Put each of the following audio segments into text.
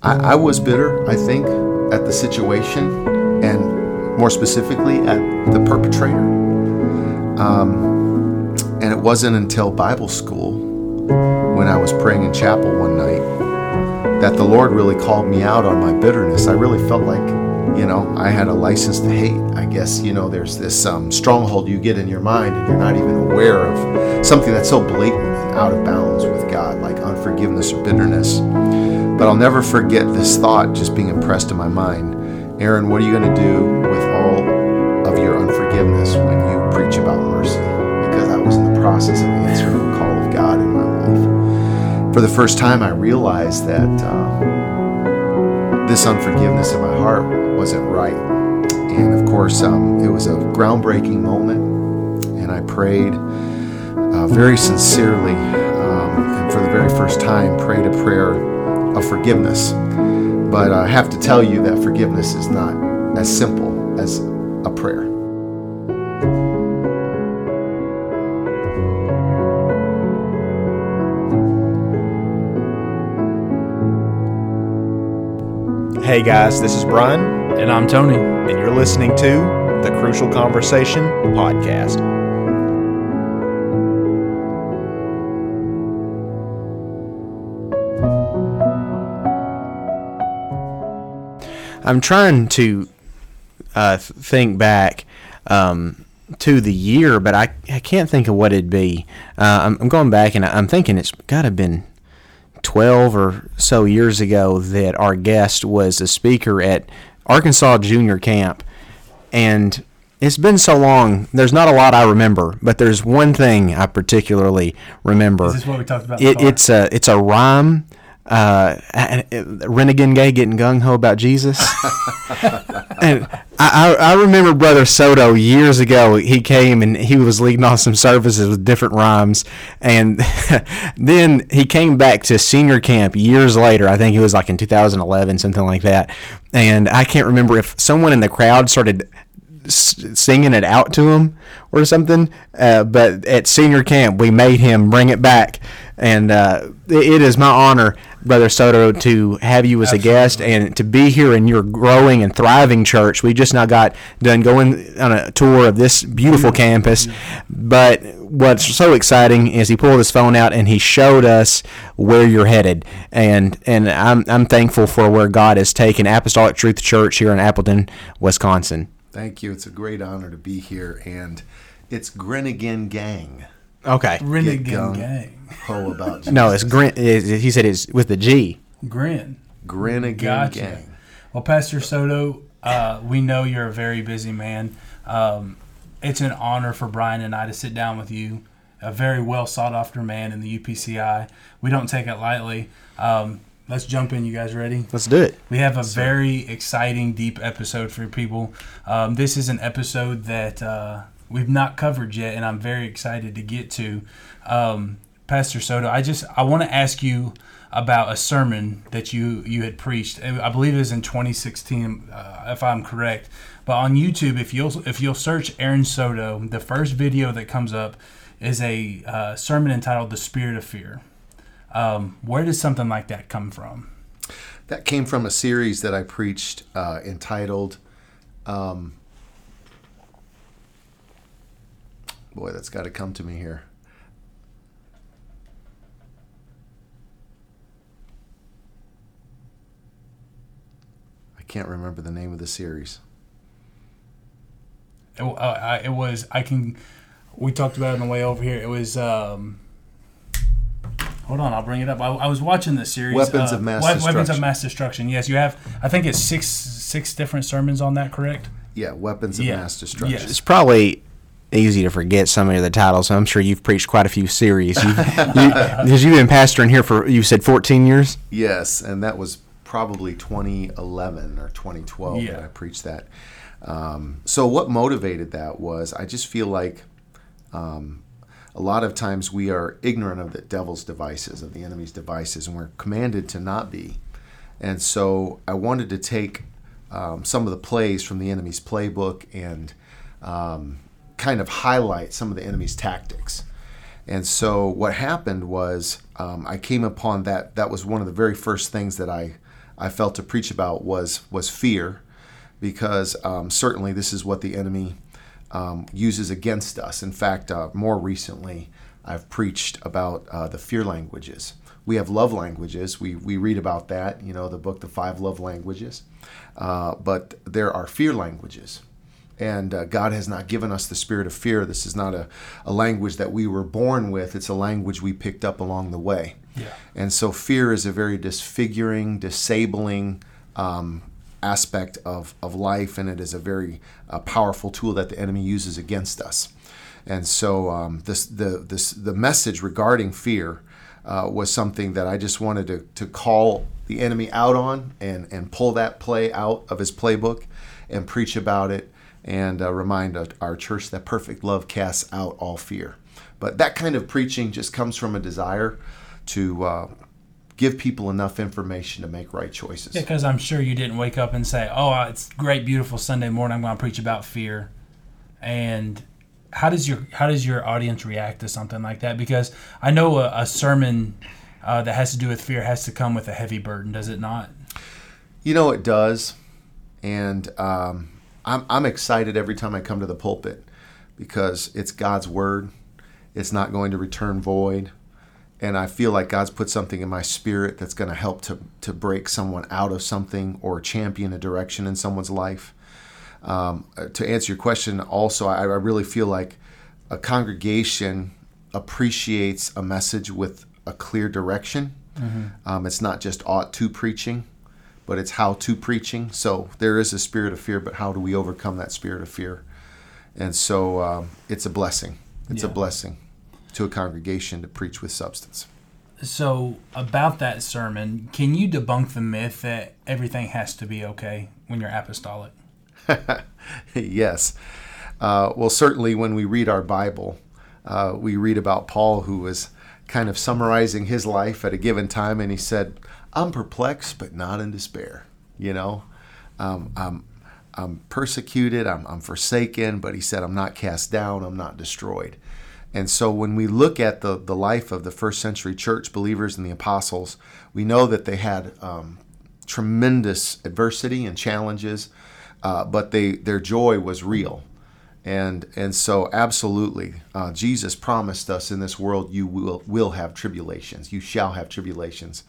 I, I was bitter, I think, at the situation, and more specifically at the perpetrator. Um, and it wasn't until Bible school, when I was praying in chapel one night, that the Lord really called me out on my bitterness. I really felt like, you know, I had a license to hate. I guess, you know, there's this um, stronghold you get in your mind, and you're not even aware of something that's so blatant and out of bounds with God, like unforgiveness or bitterness. But I'll never forget this thought just being impressed in my mind. Aaron, what are you going to do with all of your unforgiveness when you preach about mercy? Because I was in the process of answering the call of God in my life. For the first time, I realized that um, this unforgiveness in my heart wasn't right. And of course, um, it was a groundbreaking moment, and I prayed uh, very sincerely, um, and for the very first time, prayed a prayer of forgiveness. But I have to tell you that forgiveness is not as simple as a prayer. Hey guys, this is Brian, And I'm Tony. and you're listening to the Crucial Conversation Podcast. I'm trying to uh, think back um, to the year, but I, I can't think of what it'd be. Uh, I'm, I'm going back and I'm thinking it's got to have been 12 or so years ago that our guest was a speaker at Arkansas Junior Camp. And it's been so long, there's not a lot I remember, but there's one thing I particularly remember. Is this what we talked about? It, it's a it's a rhyme. Uh, Renegade Gay getting gung ho about Jesus, and I, I remember Brother Soto years ago. He came and he was leading off some services with different rhymes, and then he came back to senior camp years later. I think it was like in 2011, something like that. And I can't remember if someone in the crowd started singing it out to him or something. Uh, but at senior camp, we made him bring it back, and uh, it is my honor, Brother Soto, to have you as a guest and to be here in your growing and thriving church. We just now got done going on a tour of this beautiful mm-hmm. campus, mm-hmm. but what's so exciting is he pulled his phone out and he showed us where you're headed, and and I'm I'm thankful for where God has taken Apostolic Truth Church here in Appleton, Wisconsin. Thank you. It's a great honor to be here, and it's Grin Again Gang. Okay. Renegade Get gung Gang. Ho about Jesus. No, it's Grin. it- He said it's with the G. Grin. Grin Again Gotcha. Gang. Well, Pastor Soto, uh, we know you're a very busy man. Um, it's an honor for Brian and I to sit down with you, a very well sought after man in the UPCI. We don't take it lightly. Um, let's jump in. You guys ready? Let's do it. We have a very exciting, deep episode for people. Um, this is an episode that uh, we've not covered yet, and I'm very excited to get to. Um, Pastor Soto, I just I want to ask you about a sermon that you you had preached. I believe it was in 2016, uh, if I'm correct. But on YouTube, if you'll if you'll search Aaron Soto, the first video that comes up is a uh, sermon entitled "The Spirit of Fear." Um, where does something like that come from? That came from a series that I preached uh, entitled, um, boy, that's got to come to me here. I can't remember the name of the series. It, uh, I, it was I can. We talked about it on the way over here. It was. Um, hold on, I'll bring it up. I, I was watching the series. Weapons uh, of Mass destruction. Weapons of Destruction. Mass Destruction. Yes, you have. I think it's six six different sermons on that. Correct? Yeah, Weapons of Yeah. Mass Destruction. Yes. It's probably easy to forget some of the titles. I'm sure you've preached quite a few series. You've, you, because you've been pastoring here for you said 14 years. Yes, and that was probably 2011 or 2012 Yeah. that I preached that. Um, so what motivated that was I just feel like um, a lot of times we are ignorant of the devil's devices, of the enemy's devices, and we're commanded to not be. And so I wanted to take um, some of the plays from the enemy's playbook and um, kind of highlight some of the enemy's tactics. And so what happened was um, I came upon that. That was one of the very first things that I I felt to preach about was was fear, because um, certainly this is what the enemy um, uses against us. In fact, uh, more recently, I've preached about uh, the fear languages. We have love languages. We, we read about that, you know, the book, The Five Love Languages. Uh, but there are fear languages. And uh, God has not given us the spirit of fear. This is not a, a language that we were born with, it's a language we picked up along the way. Yeah. And so fear is a very disfiguring, disabling um, aspect of, of life, and it is a very uh, powerful tool that the enemy uses against us. And so um, this, the, this, the message regarding fear uh, was something that I just wanted to, to call the enemy out on and, and pull that play out of his playbook and preach about it and uh, remind our church that perfect love casts out all fear. But that kind of preaching just comes from a desire to uh, give people enough information to make right choices. Yeah, because I'm sure you didn't wake up and say, "Oh, uh, it's great, beautiful Sunday morning. I'm going to preach about fear," and how does your how does your audience react to something like that? Because I know a, a sermon uh, that has to do with fear has to come with a heavy burden, does it not? You know it does, and um, I'm I'm excited every time I come to the pulpit because it's God's word. It's not going to return void, and I feel like God's put something in my spirit that's going to help to to break someone out of something or champion a direction in someone's life. Um, to answer your question, also, I, I really feel like a congregation appreciates a message with a clear direction. Mm-hmm. Um, it's not just ought to preaching, but it's how to preaching. So there is a spirit of fear, but how do we overcome that spirit of fear? And so um, it's a blessing. It's yeah. a blessing to a congregation to preach with substance. So, about that sermon, can you debunk the myth that everything has to be okay when you're apostolic? yes. Uh, well, certainly when we read our Bible, uh, we read about Paul who was kind of summarizing his life at a given time, and he said, I'm perplexed, but not in despair. You know, um, I'm, I'm persecuted, I'm, I'm forsaken, but he said, I'm not cast down, I'm not destroyed. And so when we look at the, the life of the first century church believers and the apostles, we know that they had um, tremendous adversity and challenges uh, but they their joy was real. And, and so absolutely, uh, Jesus promised us in this world you will will have tribulations. You shall have tribulations,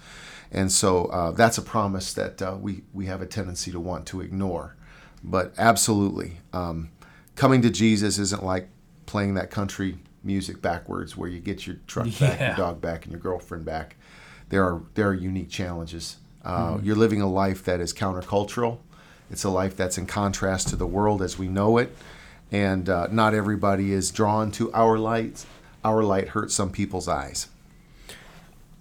and so uh, that's a promise that uh, we we have a tendency to want to ignore. But absolutely, um, coming to Jesus isn't like playing that country music backwards, where you get your truck yeah. back, your dog back, and your girlfriend back. There are there are unique challenges. Mm. You're living a life that is countercultural it's a life that's in contrast to the world as we know it. And uh, not everybody is drawn to our light. Our light hurts some people's eyes.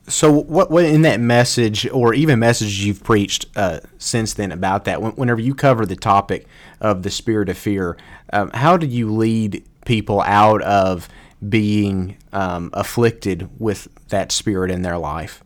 So, what, what in that message, or even messages you've preached uh, since then about that, whenever you cover the topic of the spirit of fear, um, how do you lead people out of being um, afflicted with that spirit in their life?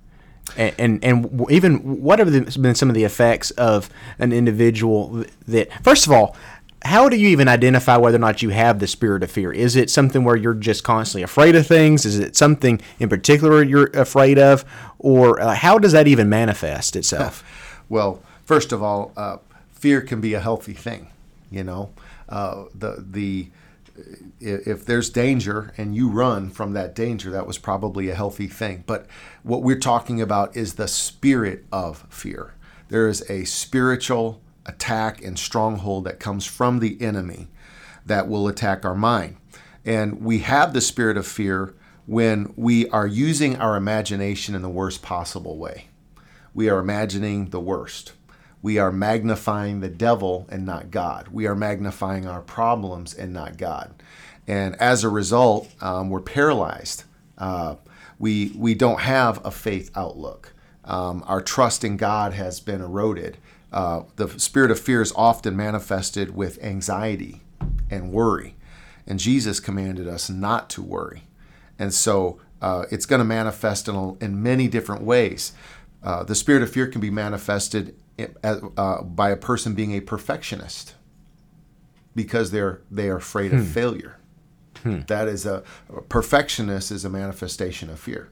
and, and, and even what have been some of the effects of an individual that first of all how do you even identify whether or not you have the spirit of fear? Is it something where you're just constantly afraid of things? Is it something in particular you're afraid of? Or uh, how does that even manifest itself? Well first of all uh, fear can be a healthy thing you know? Uh, the the if there's danger and you run from that danger, that was probably a healthy thing. But what we're talking about is the spirit of fear. There is a spiritual attack and stronghold that comes from the enemy that will attack our mind. And we have the spirit of fear when we are using our imagination in the worst possible way. We are imagining the worst we are magnifying the devil and not God. We are magnifying our problems and not God. And as a result, um, we're paralyzed. Uh, we, we don't have a faith outlook. Um, our trust in God has been eroded. Uh, the spirit of fear is often manifested with anxiety and worry. And Jesus commanded us not to worry. And so uh, it's going to manifest in, a, in many different ways. Uh, the spirit of fear can be manifested uh, by a person being a perfectionist because they're they are afraid hmm. of failure. Hmm. That is a, a, perfectionist is a manifestation of fear.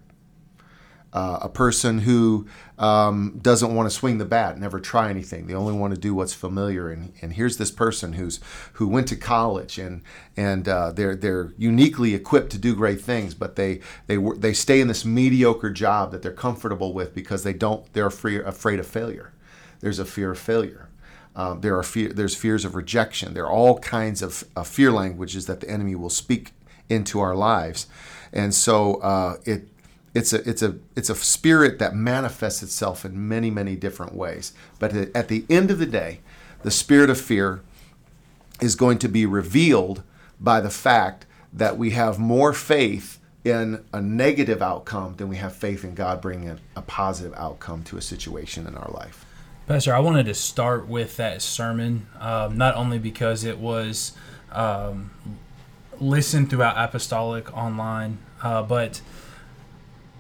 Uh, a person who um, doesn't want to swing the bat, never try anything. They only want to do what's familiar. And, and here's this person who's who went to college and and uh, they're they're uniquely equipped to do great things, but they they they stay in this mediocre job that they're comfortable with because they don't they're afraid afraid of failure. There's a fear of failure. Um, there are fear, there's fears of rejection. There are all kinds of, of fear languages that the enemy will speak into our lives, and so uh, it it's a it's a it's a spirit that manifests itself in many many different ways. But at the end of the day, the spirit of fear is going to be revealed by the fact that we have more faith in a negative outcome than we have faith in God bringing a positive outcome to a situation in our life. Pastor, I wanted to start with that sermon, um, not only because it was um, listened throughout Apostolic online, uh, but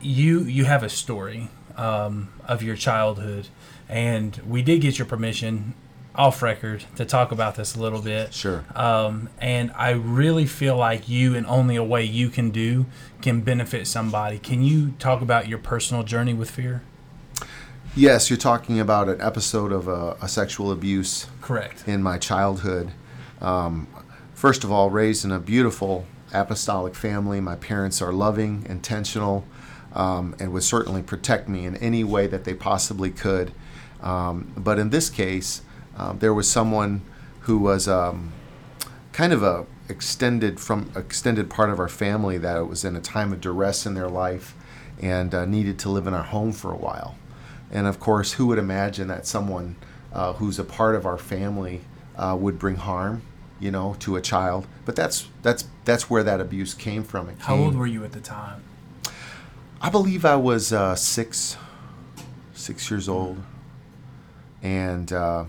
you you have a story um, of your childhood, and we did get your permission off record to talk about this a little bit. Sure. Um, and I really feel like you, and only a way you can do, can benefit somebody. Can you talk about your personal journey with fear? Yes, you're talking about an episode of a, a sexual abuse. Correct. In my childhood. Um, first of all, raised in a beautiful apostolic family. My parents are loving, intentional, um, and would certainly protect me in any way that they possibly could. Um, but in this case, uh, there was someone who was um, kind of a extended from extended part of our family that was in a time of duress in their life and uh, needed to live in our home for a while. And of course, who would imagine that someone uh, who's a part of our family uh, would bring harm, you know, to a child? But that's that's that's where that abuse came from. It How came, old were you at the time? I believe I was uh, six, six years old, and uh,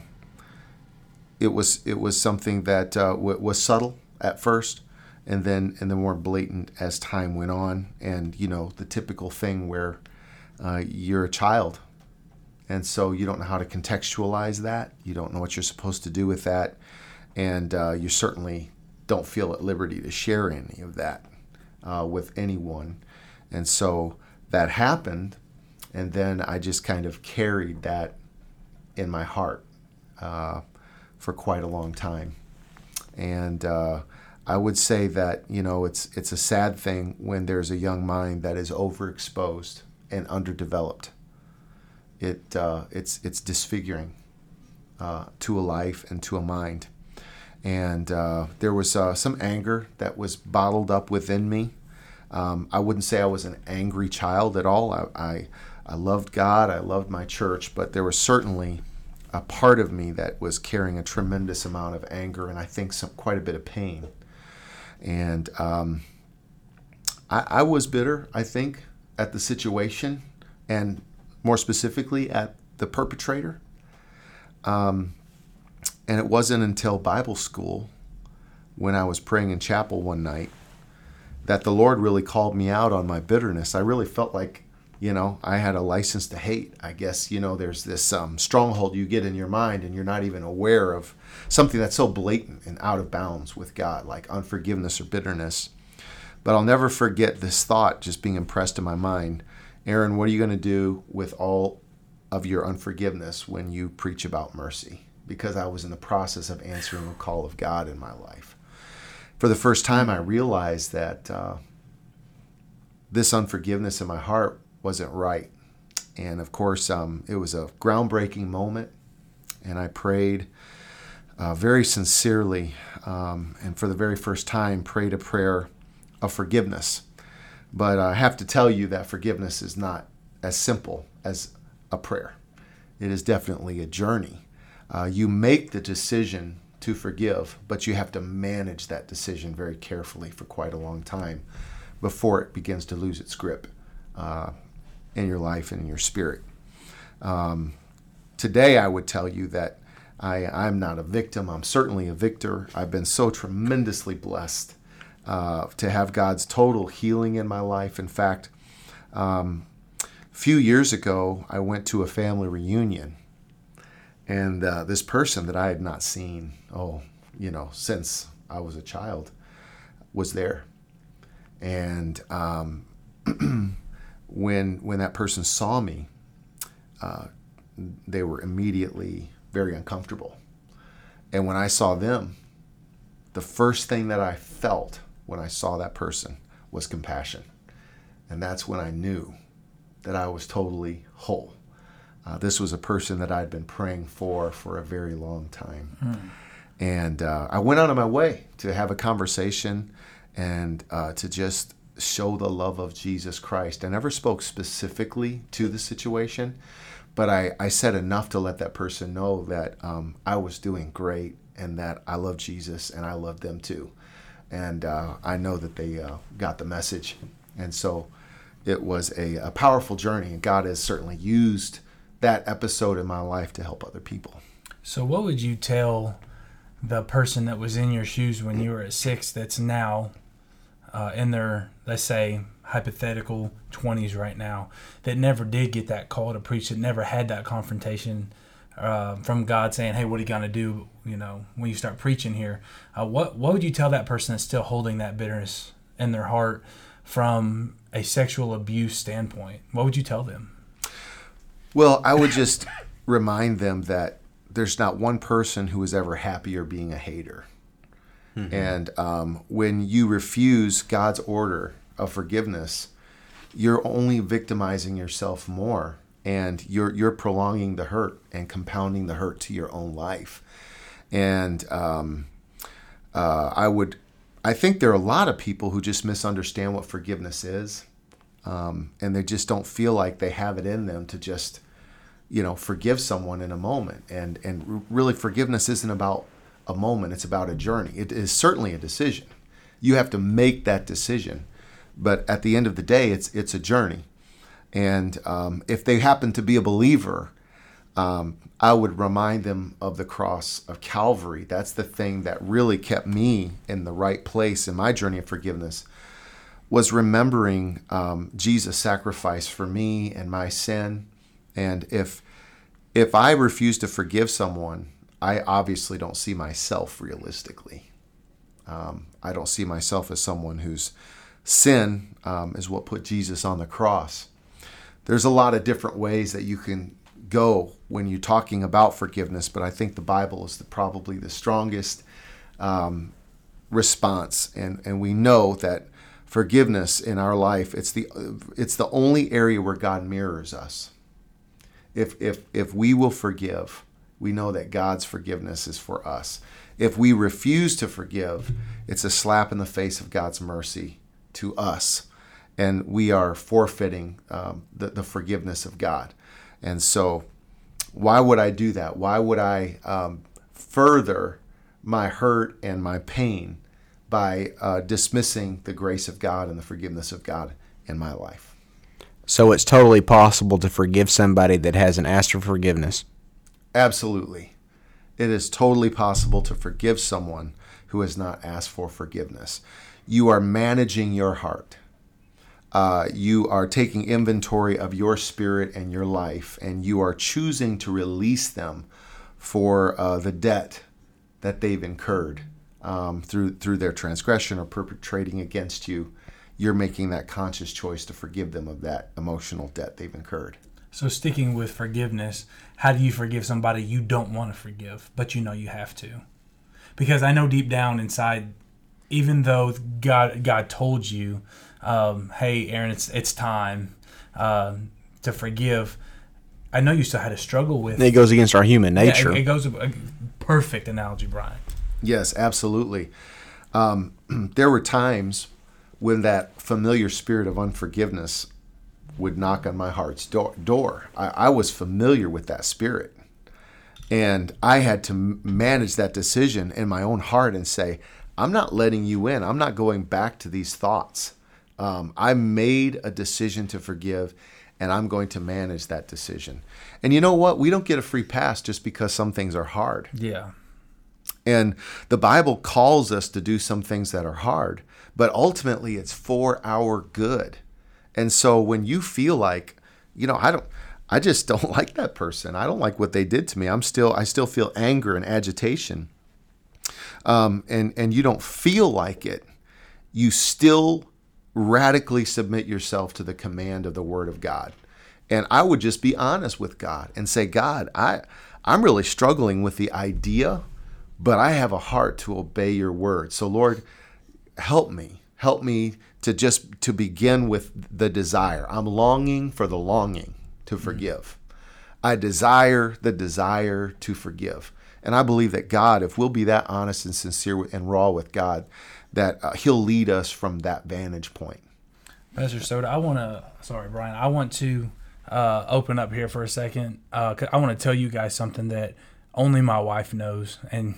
it was it was something that uh, w- was subtle at first, and then and then more blatant as time went on. And you know the typical thing where uh, you're a child, and so you don't know how to contextualize that. You don't know what you're supposed to do with that, and uh, you certainly don't feel at liberty to share any of that uh, with anyone. And so that happened. And then I just kind of carried that in my heart uh, for quite a long time. And uh, I would say that, you know, it's, it's a sad thing when there's a young mind that is overexposed and underdeveloped. It, uh, it's, it's disfiguring uh, to a life and to a mind. And uh, there was uh, some anger that was bottled up within me um, I wouldn't say I was an angry child at all. I, I, I loved God, I loved my church, but there was certainly a part of me that was carrying a tremendous amount of anger and I think some quite a bit of pain. And um, I, I was bitter, I think, at the situation and more specifically at the perpetrator. Um, and it wasn't until Bible school when I was praying in chapel one night that the Lord really called me out on my bitterness. I really felt like, you know, I had a license to hate. I guess, you know, there's this um, stronghold you get in your mind and you're not even aware of something that's so blatant and out of bounds with God, like unforgiveness or bitterness. But I'll never forget this thought just being impressed in my mind. Aaron, what are you going to do with all of your unforgiveness when you preach about mercy? Because I was in the process of answering a call of God in my life for the first time, I realized that uh, this unforgiveness in my heart wasn't right. And of course, um, it was a groundbreaking moment. And I prayed uh, very sincerely um, and for the very first time prayed a prayer of forgiveness. But I have to tell you that forgiveness is not as simple as a prayer, it is definitely a journey. Uh, you make the decision to forgive, but you have to manage that decision very carefully for quite a long time before it begins to lose its grip uh, in your life and in your spirit. Um, today, I would tell you that I, I'm not a victim. I'm certainly a victor. I've been so tremendously blessed uh, to have God's total healing in my life. In fact, um, a few years ago, I went to a family reunion and uh, this person that I had not seen, oh, you know, since I was a child, was there. And um, when when that person saw me, uh, they were immediately very uncomfortable. And when I saw them, the first thing that I felt when I saw that person was compassion. And that's when I knew that I was totally whole. Uh, this was a person that I'd been praying for for a very long time. Mm. And uh, I went out of my way to have a conversation and uh, to just show the love of Jesus Christ. I never spoke specifically to the situation, but I, I said enough to let that person know that um, I was doing great and that I love Jesus and I love them too. And uh, I know that they uh, got the message. And so it was a, a powerful journey, and God has certainly used that episode in my life to help other people. So, what would you tell the person that was in your shoes when you were at six that's now uh, in their, let's say, hypothetical 20s right now, that never did get that call to preach, that never had that confrontation uh, from God saying, "Hey, what are you gonna do?" You know, when you start preaching here, uh, what what would you tell that person that's still holding that bitterness in their heart from a sexual abuse standpoint? What would you tell them? Well, I would just remind them that there's not one person who is ever happier being a hater. Mm-hmm. And um, when you refuse God's order of forgiveness, you're only victimizing yourself more and you're you're prolonging the hurt and compounding the hurt to your own life. And um, uh, I would, I think there are a lot of people who just misunderstand what forgiveness is, um, and they just don't feel like they have it in them to just, you know, forgive someone in a moment. And and really, forgiveness isn't about a moment; it's about a journey. It is certainly a decision. You have to make that decision, but at the end of the day, it's it's a journey and um, if they happen to be a believer, um, I would remind them of the cross of Calvary. That's the thing that really kept me in the right place in my journey of forgiveness. Was remembering um, Jesus' sacrifice for me and my sin, and if if I refuse to forgive someone, I obviously don't see myself realistically. Um, I don't see myself as someone whose sin um, is what put Jesus on the cross. There's a lot of different ways that you can go when you're talking about forgiveness, but I think the Bible is the, probably the strongest um, response, and and we know that forgiveness in our life it's the it's the only area where God mirrors us. If if if we will forgive, we know that God's forgiveness is for us. If we refuse to forgive, it's a slap in the face of God's mercy to us and we are forfeiting um, the, the forgiveness of God. And so, why would I do that? Why would I um, further my hurt and my pain by uh, dismissing the grace of God and the forgiveness of God in my life? So, it's totally possible to forgive somebody that hasn't asked for forgiveness. Absolutely. It is totally possible to forgive someone who has not asked for forgiveness. You are managing your heart uh, you are taking inventory of your spirit and your life, and you are choosing to release them for uh, the debt that they've incurred um, through through their transgression or perpetrating against you. You're making that conscious choice to forgive them of that emotional debt they've incurred. So, sticking with forgiveness, how do you forgive somebody you don't want to forgive, but you know you have to? Because I know deep down inside, even though God God told you um, hey, Aaron, it's it's time um, to forgive. I know you still had a struggle with. It goes against our human nature. Yeah, it, it goes a perfect analogy, Brian. Yes, absolutely. Um, there were times when that familiar spirit of unforgiveness would knock on my heart's door. door. I, I was familiar with that spirit. And I had to manage that decision in my own heart and say, I'm not letting you in. I'm not going back to these thoughts. Um, I made a decision to forgive, and I'm going to manage that decision. And you know what? We don't get a free pass just because some things are hard. Yeah. And the Bible calls us to do some things that are hard, but ultimately it's for our good. And so when you feel like, you know, I don't I just don't like that person. I don't like what they did to me. I'm still I still feel anger and agitation. Um, and and you don't feel like it. You still radically submit yourself to the command of the Word of God. And I would just be honest with God and say, God, I, I'm really struggling with the idea, but I have a heart to obey your word. So, Lord, help me. Help me to just to begin with the desire. I'm longing for the longing to forgive. I desire the desire to forgive. And I believe that God, if we'll be that honest and sincere and raw with God, that uh, He'll lead us from that vantage point. Pastor Soto, I want to, sorry, Brian, I want to uh, open up here for a second. Uh, I want to tell you guys something that only my wife knows. And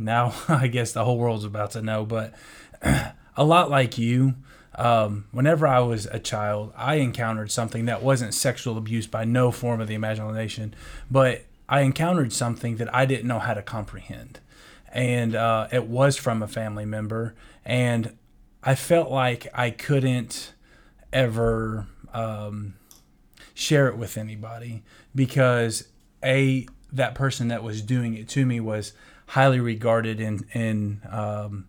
now I guess the whole world's about to know. But a lot like you, um, whenever I was a child, I encountered something that wasn't sexual abuse by no form of the imagination, but I encountered something that I didn't know how to comprehend. And uh, it was from a family member. And I felt like I couldn't ever um, share it with anybody because a that person that was doing it to me was highly regarded in in um,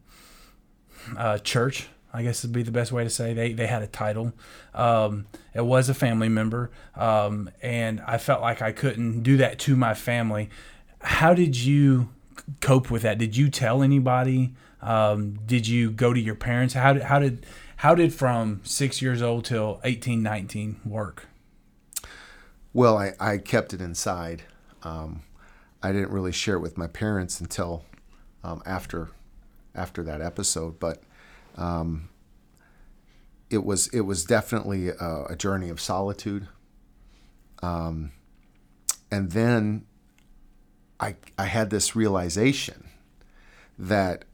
uh, church. I guess would be the best way to say they they had a title. Um, it was a family member, um, and I felt like I couldn't do that to my family. How did you cope with that? Did you tell anybody? Um, did you go to your parents? How did how did how did from six years old till 18, 19 work? Well, I, I kept it inside. Um, I didn't really share it with my parents until um, after after that episode, but um, it was it was definitely a, a journey of solitude. Um, and then I I had this realization that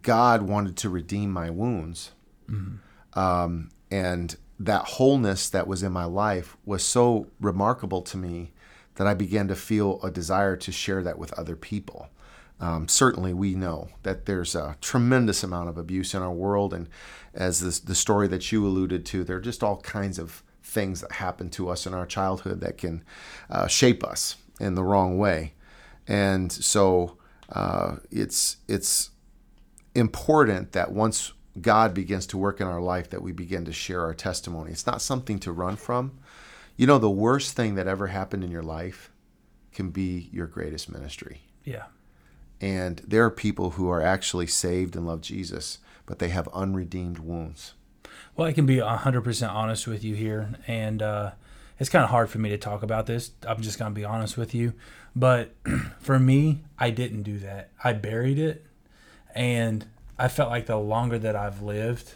God wanted to redeem my wounds, mm-hmm. um, and that wholeness that was in my life was so remarkable to me that I began to feel a desire to share that with other people. Um, certainly, we know that there's a tremendous amount of abuse in our world, and as this, the story that you alluded to, there are just all kinds of things that happen to us in our childhood that can uh, shape us in the wrong way, and so uh, it's it's important that once God begins to work in our life that we begin to share our testimony. It's not something to run from. You know, the worst thing that ever happened in your life can be your greatest ministry. Yeah. And there are people who are actually saved and love Jesus, but they have unredeemed wounds. Well, I can be 100% honest with you here. And uh, it's kind of hard for me to talk about this. I'm just going to be honest with you. But for me, I didn't do that. I buried it. And I felt like the longer that I've lived,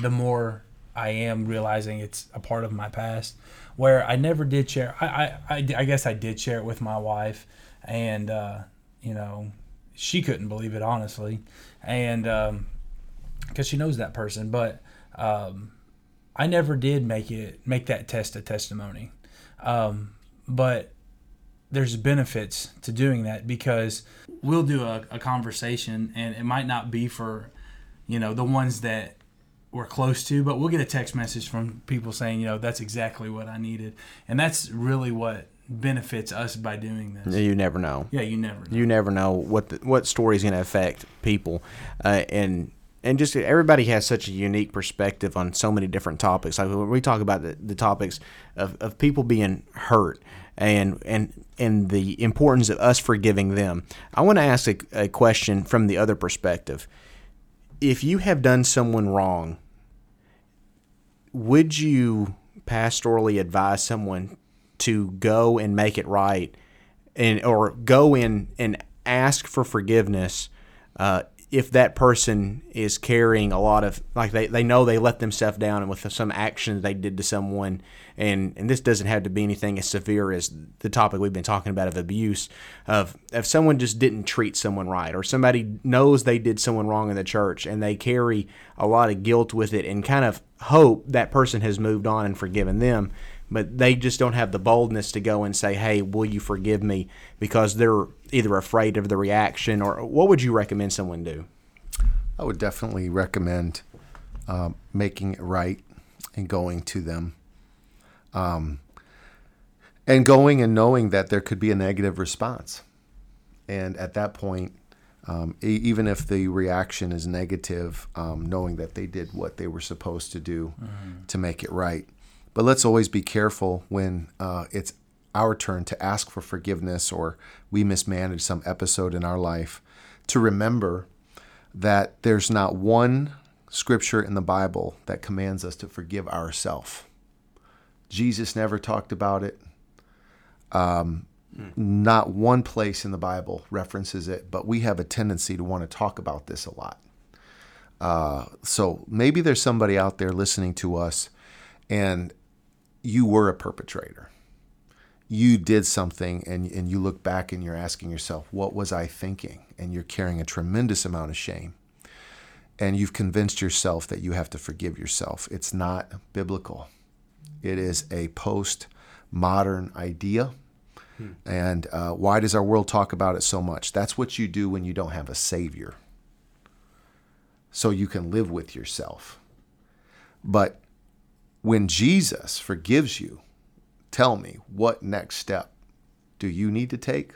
the more I am realizing it's a part of my past. Where I never did share. I I, I, I guess I did share it with my wife, and uh, you know, she couldn't believe it honestly, and because um, she knows that person, but. Um, I never did make it make that test a testimony, um, but there's benefits to doing that because we'll do a, a conversation and it might not be for you know the ones that we're close to but we'll get a text message from people saying you know that's exactly what i needed and that's really what benefits us by doing this you never know yeah you never know. you never know what the, what story is going to affect people uh, and and just everybody has such a unique perspective on so many different topics. Like when we talk about the, the topics of, of people being hurt and and and the importance of us forgiving them, I want to ask a, a question from the other perspective. If you have done someone wrong, would you pastorally advise someone to go and make it right, and or go in and ask for forgiveness uh, if that person is carrying a lot of like they, they know they let themselves down and with some action they did to someone and and this doesn't have to be anything as severe as the topic we've been talking about of abuse of if someone just didn't treat someone right or somebody knows they did someone wrong in the church and they carry a lot of guilt with it and kind of hope that person has moved on and forgiven them but they just don't have the boldness to go and say, "Hey, will you forgive me?" because they're either afraid of the reaction or what would you recommend someone do? I would definitely recommend um, making it right and going to them. Um, and going and knowing that there could be a negative response. And at that point, Um, e- even if the reaction is negative, um, knowing that they did what they were supposed to do to make it right. But let's always be careful when uh, it's our turn to ask for forgiveness or we mismanage some episode in our life to remember that there's not one scripture in the Bible that commands us to forgive ourselves. Jesus never talked about it. Um, Not one place in the Bible references it, but we have a tendency to want to talk about this a lot. Uh, so maybe there's somebody out there listening to us and you were a perpetrator. You did something and, and you look back and you're asking yourself, what was I thinking? And you're carrying a tremendous amount of shame. And you've convinced yourself that you have to forgive yourself. It's not biblical. It is a post modern idea. And uh, why does our world talk about it so much? That's what you do when you don't have a savior. So you can live with yourself. But when Jesus forgives you, tell me what next step do you need to take?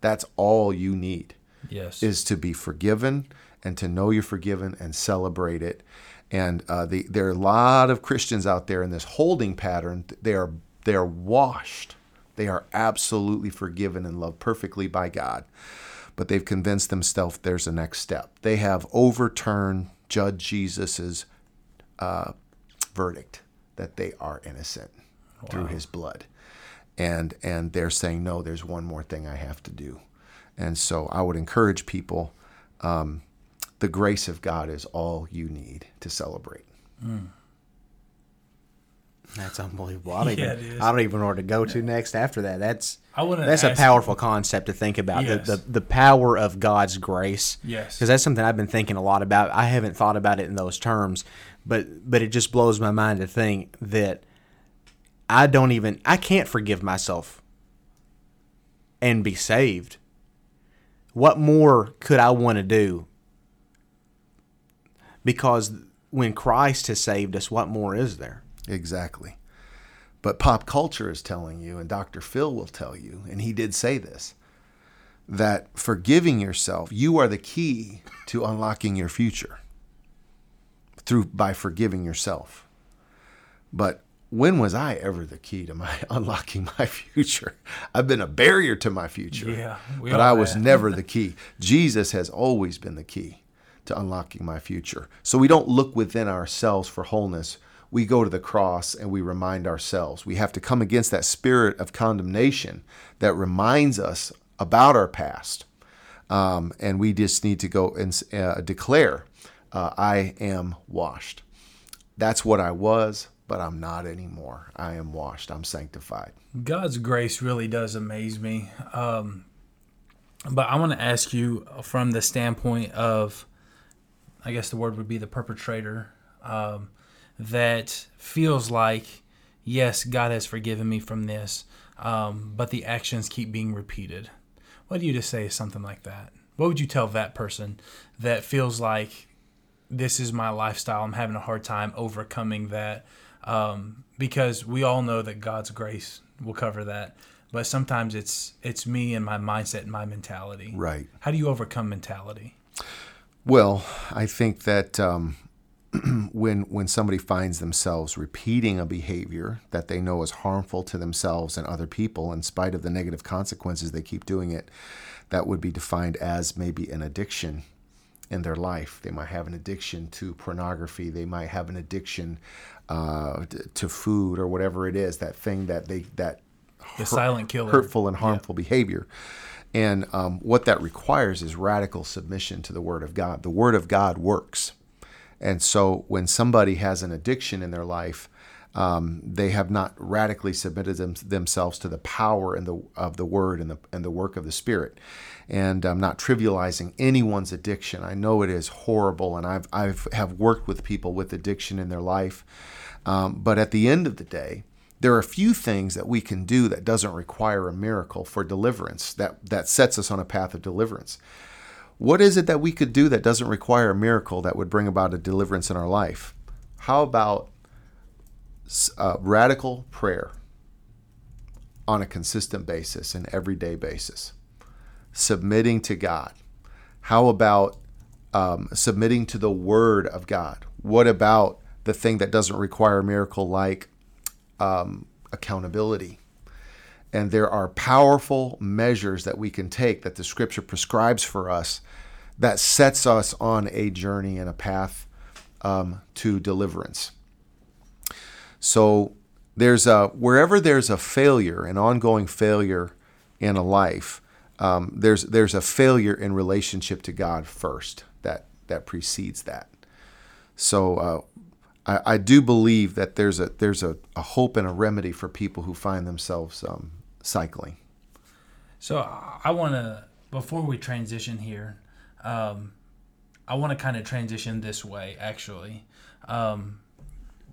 That's all you need Yes. is to be forgiven and to know you're forgiven and celebrate it. And uh, the, there are a lot of Christians out there in this holding pattern. They are they are washed. They are absolutely forgiven and loved perfectly by God. But they've convinced themselves there's a next step. They have overturned Judge Jesus's uh, verdict that they are innocent through His blood, and and they're saying no. There's one more thing I have to do. And so I would encourage people um, the grace of God is all you need to celebrate. That's unbelievable. I don't, Yeah, even. I don't even know where to go to next after that. That's that's a powerful concept to think about. Yes. The, the the power of God's grace. Yes. Because that's something I've been thinking a lot about. I haven't thought about it in those terms, but but it just blows my mind to think that I don't even I can't forgive myself and be saved. What more could I want to do? Because when Christ has saved us, what more is there? Exactly. But pop culture is telling you, and Dr. Phil will tell you, and he did say this, that forgiving yourself, you are the key to unlocking your future through by forgiving yourself. But when was I ever the key to my unlocking my future? I've been a barrier to my future. Yeah, but I was never the key. Jesus has always been the key to unlocking my future. So we don't look within ourselves for wholeness. We go to the cross and we remind ourselves. We have to come against that spirit of condemnation that reminds us about our past. Um, and we just need to go and uh, declare, uh, I am washed. That's what I was, but I'm not anymore. I am washed. I'm sanctified. God's grace really does amaze me. Um, but I want to ask you from the standpoint of, I guess the word would be the perpetrator, um, that feels like, yes, God has forgiven me from this, um, but the actions keep being repeated. What do you just say something like that? What would you tell that person that feels like this is my lifestyle? I'm having a hard time overcoming that um, because we all know that God's grace will cover that. But sometimes it's it's me and my mindset and my mentality. Right. How do you overcome mentality? Well, I think that um, when when somebody finds themselves repeating a behavior that they know is harmful to themselves and other people, in spite of the negative consequences, they keep doing it. That would be defined as maybe an addiction in their life. They might have an addiction to pornography. They might have an addiction uh, to food or whatever it is. That thing that they that The silent killer. hurtful and harmful behavior. And um, what that requires is radical submission to the Word of God. The Word of God works. And so when somebody has an addiction in their life, um, they have not radically submitted them, themselves to the power and the, of the Word and the, and the work of the Spirit. And I'm not trivializing anyone's addiction. I know it is horrible, and I've, I've have worked with people with addiction in their life. Um, but at the end of the day, there are a few things that we can do that doesn't require a miracle for deliverance that that sets us on a path of deliverance what is it that we could do that doesn't require a miracle that would bring about a deliverance in our life how about uh, radical prayer on a consistent basis an everyday basis submitting to god How about um, submitting to the Word of God? What about the thing that doesn't require a miracle, like um, accountability? And there are powerful measures that we can take that the Scripture prescribes for us that sets us on a journey and a path um, to deliverance. So there's a wherever there's a failure, an ongoing failure in a life, um, there's there's a failure in relationship to God first that that precedes that. So uh, I, I, do believe that there's a there's a, a, hope and a remedy for people who find themselves um, cycling. So I want to before we transition here, um, I want to kind of transition this way actually. Um,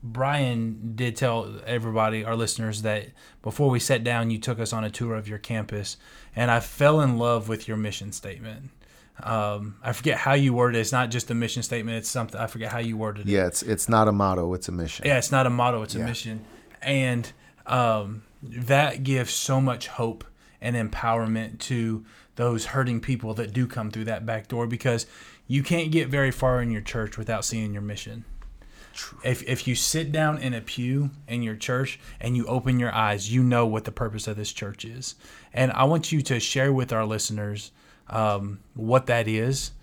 Brian did tell everybody, our listeners, that before we sat down, you took us on a tour of your campus, and I fell in love with your mission statement. Um, I forget how you worded it. It's not just a mission statement. It's something I forget how you worded it. Yeah, it's it's not a motto. It's a mission. Yeah, it's not a motto. It's yeah. a mission, and um, that gives so much hope and empowerment to those hurting people that do come through that back door because you can't get very far in your church without seeing your mission. If, if you sit down in a pew in your church and you open your eyes, you know what the purpose of this church is. And I want you to share with our listeners um, what that is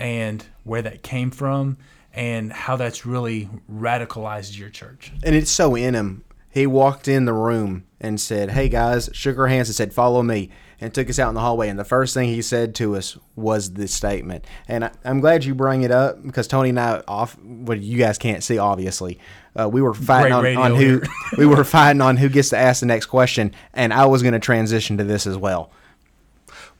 and where that came from and how that's really radicalized your church. And it's so in him. He walked in the room and said, Hey guys, shook our hands and said, Follow me and took us out in the hallway. And the first thing he said to us was this statement. And I, am glad you bring it up because Tony and I off what you guys can't see obviously. Uh, we were fighting on, on, who we were fighting on who gets to ask the next question, and I was going to transition to this as well.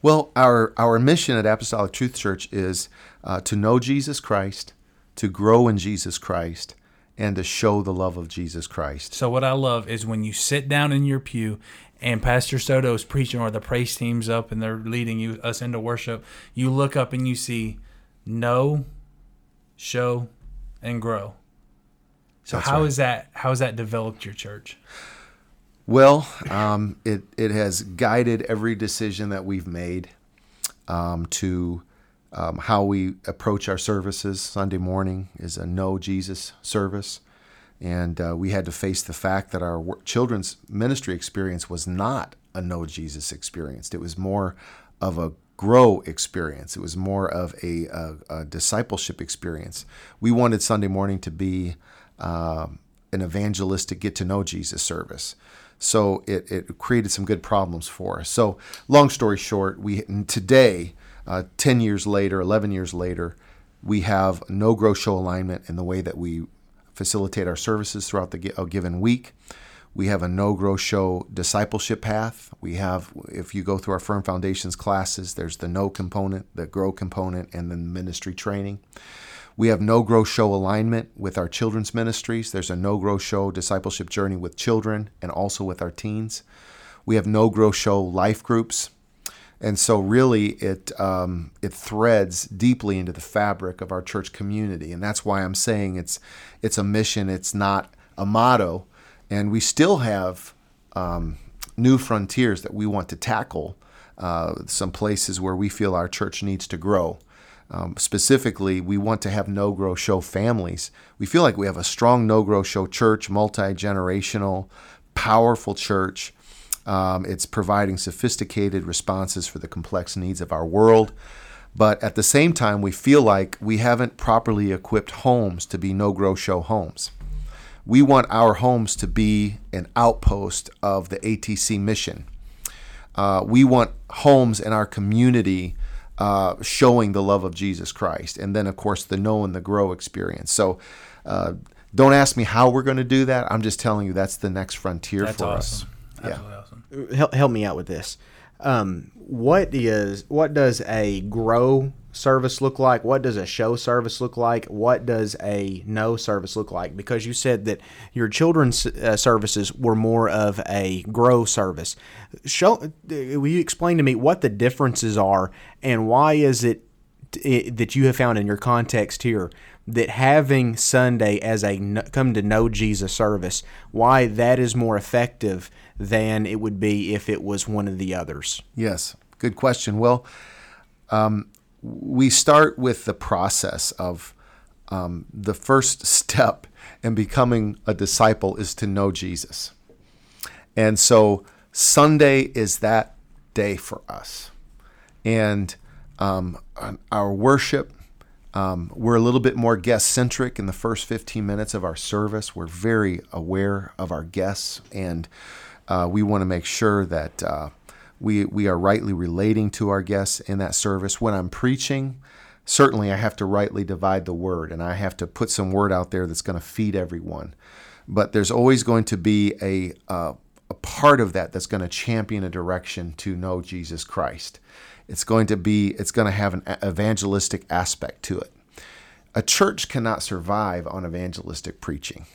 Well, our our mission at Apostolic Truth Church is uh, to know Jesus Christ, to grow in Jesus Christ, and to show the love of Jesus Christ. So what I love is when you sit down in your pew and Pastor Soto is preaching or the praise team's up and they're leading you us into worship, you look up and you see know, show, and grow. So That's how right. is that how has that developed your church? Well, um, it it has guided every decision that we've made um, to um, how we approach our services. Sunday morning is a know Jesus service. And uh, we had to face the fact that our children's ministry experience was not a know Jesus experience. It was more of a grow experience. It was more of a, a, a discipleship experience. We wanted Sunday morning to be uh, an evangelistic get to know Jesus service. So it, it created some good problems for us. So long story short, we today, uh, 10 years later, 11 years later, we have no grow show alignment in the way that we facilitate our services throughout the a given week. We have a no grow show discipleship path. We have, if you go through our firm foundations classes, there's the no component, the grow component, and then ministry training. We have no grow show alignment with our children's ministries. There's a no grow show discipleship journey with children and also with our teens. We have no grow show life groups and so really it um, it threads deeply into the fabric of our church community. And that's why i'm saying it's it's a mission. It's not a motto. And we still have um, new frontiers that we want to tackle uh, some places where we feel our church needs to grow. Um, specifically we want to have no grow show families. We feel like we have a strong no grow show church multi-generational powerful church um, it's providing sophisticated responses for the complex needs of our world. But at the same time, we feel like we haven't properly equipped homes to be no grow show homes. We want our homes to be an outpost of the ATC mission. Uh, we want homes in our community uh, showing the love of Jesus Christ. And then, of course, the know and the grow experience. So, uh, don't ask me how we're going to do that. I'm just telling you that's the next frontier that's for awesome. us. Absolutely yeah. awesome. Help, help me out with this. Um, what is what does a grow service look like? What does a show service look like? What does a no service look like? Because you said that your children's uh, services were more of a grow service. Show will you explain to me what the differences are and why is it, it that you have found in your context here that having Sunday as a come to know Jesus service, why that is more effective than it would be if it was one of the others? Yes, good question. Well, um, we start with the process of um, the first step in becoming a disciple is to know Jesus. And so Sunday is that day for us. And um, our worship, um, we're a little bit more guest centric in the first 15 minutes of our service. We're very aware of our guests, and uh, we want to make sure that uh, we, we are rightly relating to our guests in that service. When I'm preaching, certainly I have to rightly divide the word, and I have to put some word out there that's going to feed everyone. But there's always going to be a, uh, a part of that that's going to champion a direction to know Jesus Christ. It's going to be it's going to have an evangelistic aspect to it. A church cannot survive on evangelistic preaching.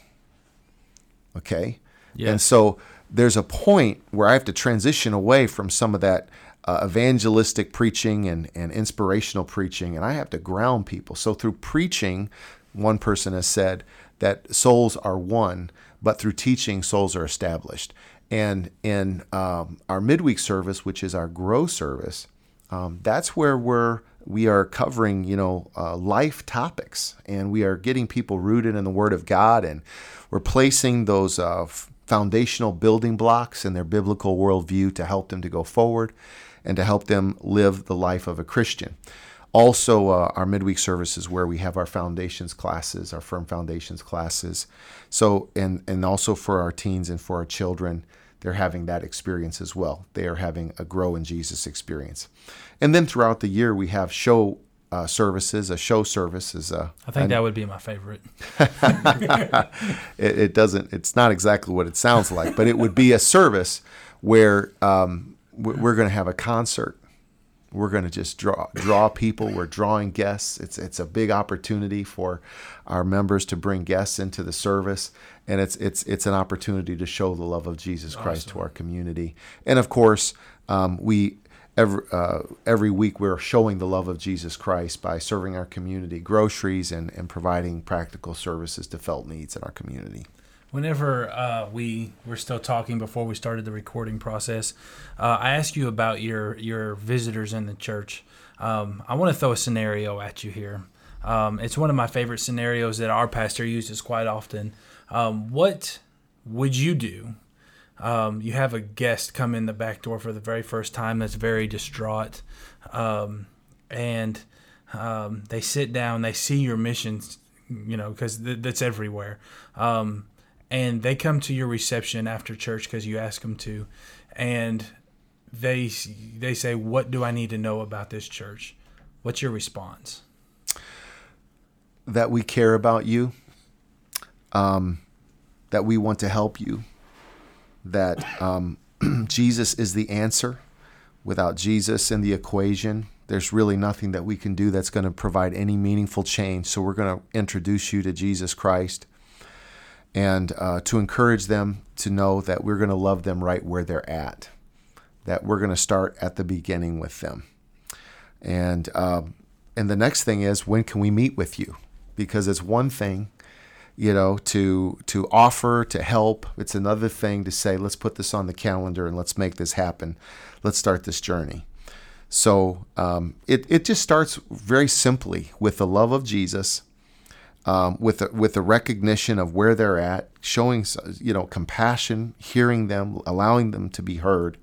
Okay? Yes. And so there's a point where I have to transition away from some of that uh, evangelistic preaching and, and inspirational preaching, and I have to ground people. So through preaching, one person has said that souls are won, but through teaching, souls are established. And in um, our midweek service, which is our grow service, um, that's where we're we are covering you know uh, life topics, and we are getting people rooted in the Word of God, and we're placing those uh, foundational building blocks in their biblical worldview to help them to go forward and to help them live the life of a Christian. Also, uh, our midweek services where we have our foundations classes, our firm foundations classes. So, and and also for our teens and for our children, they're having that experience as well. They are having a grow in Jesus experience. And then throughout the year, we have show uh, services. A show service is a. I think that would be my favorite. it, it, doesn't. It's not exactly what it sounds like, but it would be a service where um, we're going to have a concert. We're going to just draw draw people. We're drawing guests. It's it's a big opportunity for our members to bring guests into the service, and it's it's it's an opportunity to show the love of Jesus Christ awesome. to our community. And of course, um, we every uh, every week we're showing the love of Jesus Christ by serving our community groceries and and providing practical services to felt needs in our community. Whenever uh, we were still talking before we started the recording process, uh, I asked you about your your visitors in the church. Um, I want to throw a scenario at you here. Um, it's one of my favorite scenarios that our pastor uses quite often. Um, what would you do? Um, you have a guest come in the back door for the very first time that's very distraught, um, and um, they sit down, they see your missions, you know, because th- that's everywhere. Um, and they come to your reception after church because you ask them to, and they they say, "What do I need to know about this church?" What's your response? That we care about you um, that we want to help you, that um, Jesus is the answer. Without Jesus in the equation, there's really nothing that we can do that's going to provide any meaningful change. So we're going to introduce you to Jesus Christ and uh, to encourage them to know that we're going to love them right where they're at, that we're going to start at the beginning with them. And, uh, and the next thing is, when can we meet with you? Because it's one thing you know, to to offer to help. It's another thing to say, let's put this on the calendar and let's make this happen. Let's start this journey. So um, it it just starts very simply with the love of Jesus, um, with the, with the recognition of where they're at, showing you know compassion, hearing them, allowing them to be heard,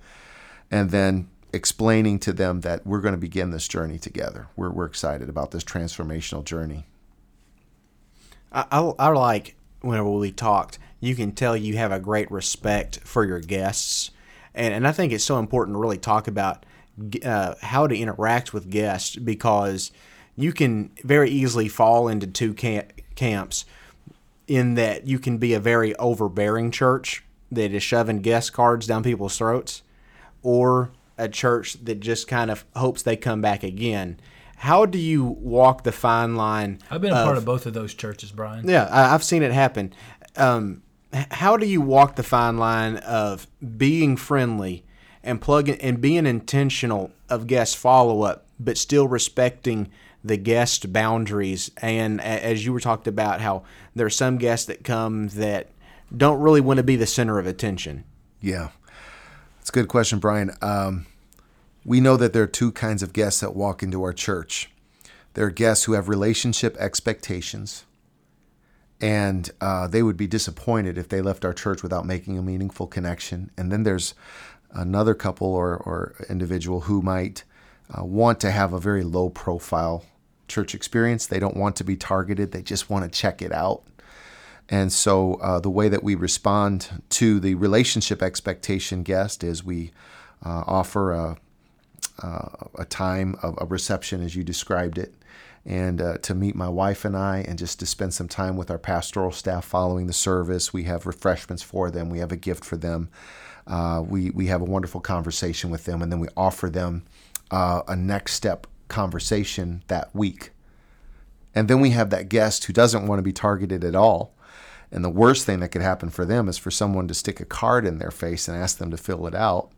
and then explaining to them that we're going to begin this journey together. We're, we're excited about this transformational journey. I, I, I like whenever we talked, you can tell you have a great respect for your guests. And, and I think it's so important to really talk about uh, how to interact with guests because you can very easily fall into two camps in that you can be a very overbearing church that is shoving guest cards down people's throats or a church that just kind of hopes they come back again how do you walk the fine line? I've been a of, part of both of those churches, Brian. Yeah, I, have seen it happen. Um, how do you walk the fine line of being friendly and plugging and being intentional of guest follow up, but still respecting the guest boundaries? And as you were talked about, how there are some guests that come that don't really want to be the center of attention. Yeah, it's a good question, Brian. Um, we know that there are two kinds of guests that walk into our church. there are guests who have relationship expectations, and uh, they would be disappointed if they left our church without making a meaningful connection. And then there's another couple or, or individual who might uh, want to have a very low profile church experience. They don't want to be targeted, they just want to check it out. And so, uh, the way that we respond to the relationship expectation guest is we uh, offer a, uh, a time of a reception as you described it, and uh, to meet my wife and I, and just to spend some time with our pastoral staff following the service. We have refreshments for them, we have a gift for them. Uh, we, we have a wonderful conversation with them, and then we offer them uh, a next step conversation that week. And then we have that guest who doesn't want to be targeted at all. And the worst thing that could happen for them is for someone to stick a card in their face and ask them to fill it out.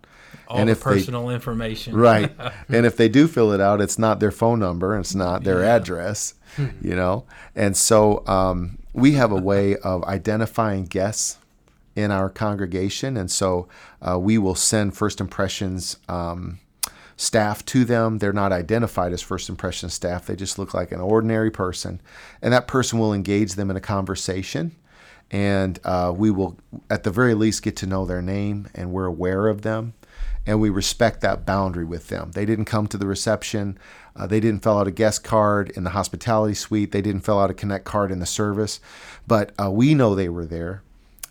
All and the if they- personal information. Right. and if they do fill it out, it's not their phone number, it's not their address, you know? And so um, we have a way of identifying guests in our congregation. And so uh, we will send first impressions um, staff to them. They're not identified as first impression staff, they just look like an ordinary person. And that person will engage them in a conversation. And uh, we will, at the very least, get to know their name and we're aware of them and we respect that boundary with them. They didn't come to the reception. Uh, they didn't fill out a guest card in the hospitality suite. They didn't fill out a connect card in the service. But uh, we know they were there.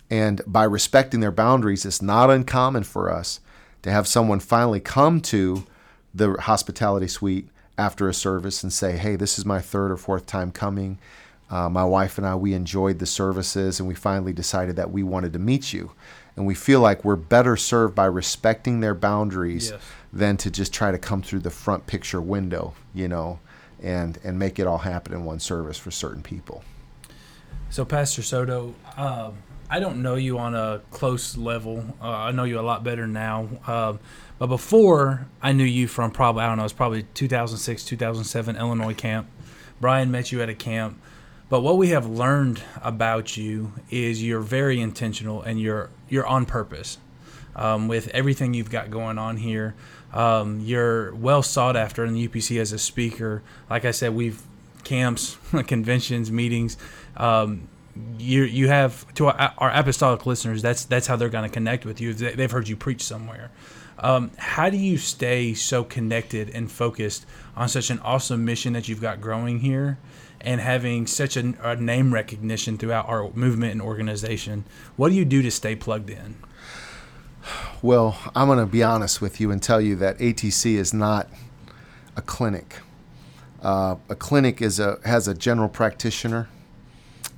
And by respecting their boundaries, it's not uncommon for us to have someone finally come to the hospitality suite after a service and say, Hey, this is my third or fourth time coming. Uh, my wife and I, we enjoyed the services, and we finally decided that we wanted to meet you. And we feel like we're better served by respecting their boundaries Yes. than to just try to come through the front picture window, you know, and and make it all happen in one service for certain people. So, Pastor Soto, um, I don't know you on a close level. Uh, I know you a lot better now. Um, but before, I knew you from probably, I don't know, it's probably 2006, 2007 Illinois camp. Brian met you at a camp. But what we have learned about you is you're very intentional and you're you're on purpose um, with everything you've got going on here. Um, you're well sought after in the UPC as a speaker. Like I said, we've camps, conventions, meetings. Um, you you have to our, our apostolic listeners. That's that's how they're going to connect with you. They- They've heard you preach somewhere. Um, how do you stay so connected and focused on such an awesome mission that you've got growing here, and having such a, a name recognition throughout our movement and organization? What do you do to stay plugged in? Well, I'm going to be honest with you and tell you that ATC is not a clinic. Uh, a clinic is a has a general practitioner,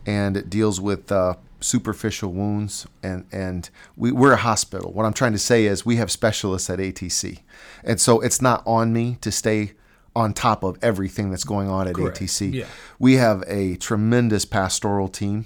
and it deals with uh, superficial wounds. and And we, we're a hospital. What I'm trying to say is we have specialists at ATC, and so it's not on me to stay on top of everything that's going on at Correct. ATC. Yeah. We have a tremendous pastoral team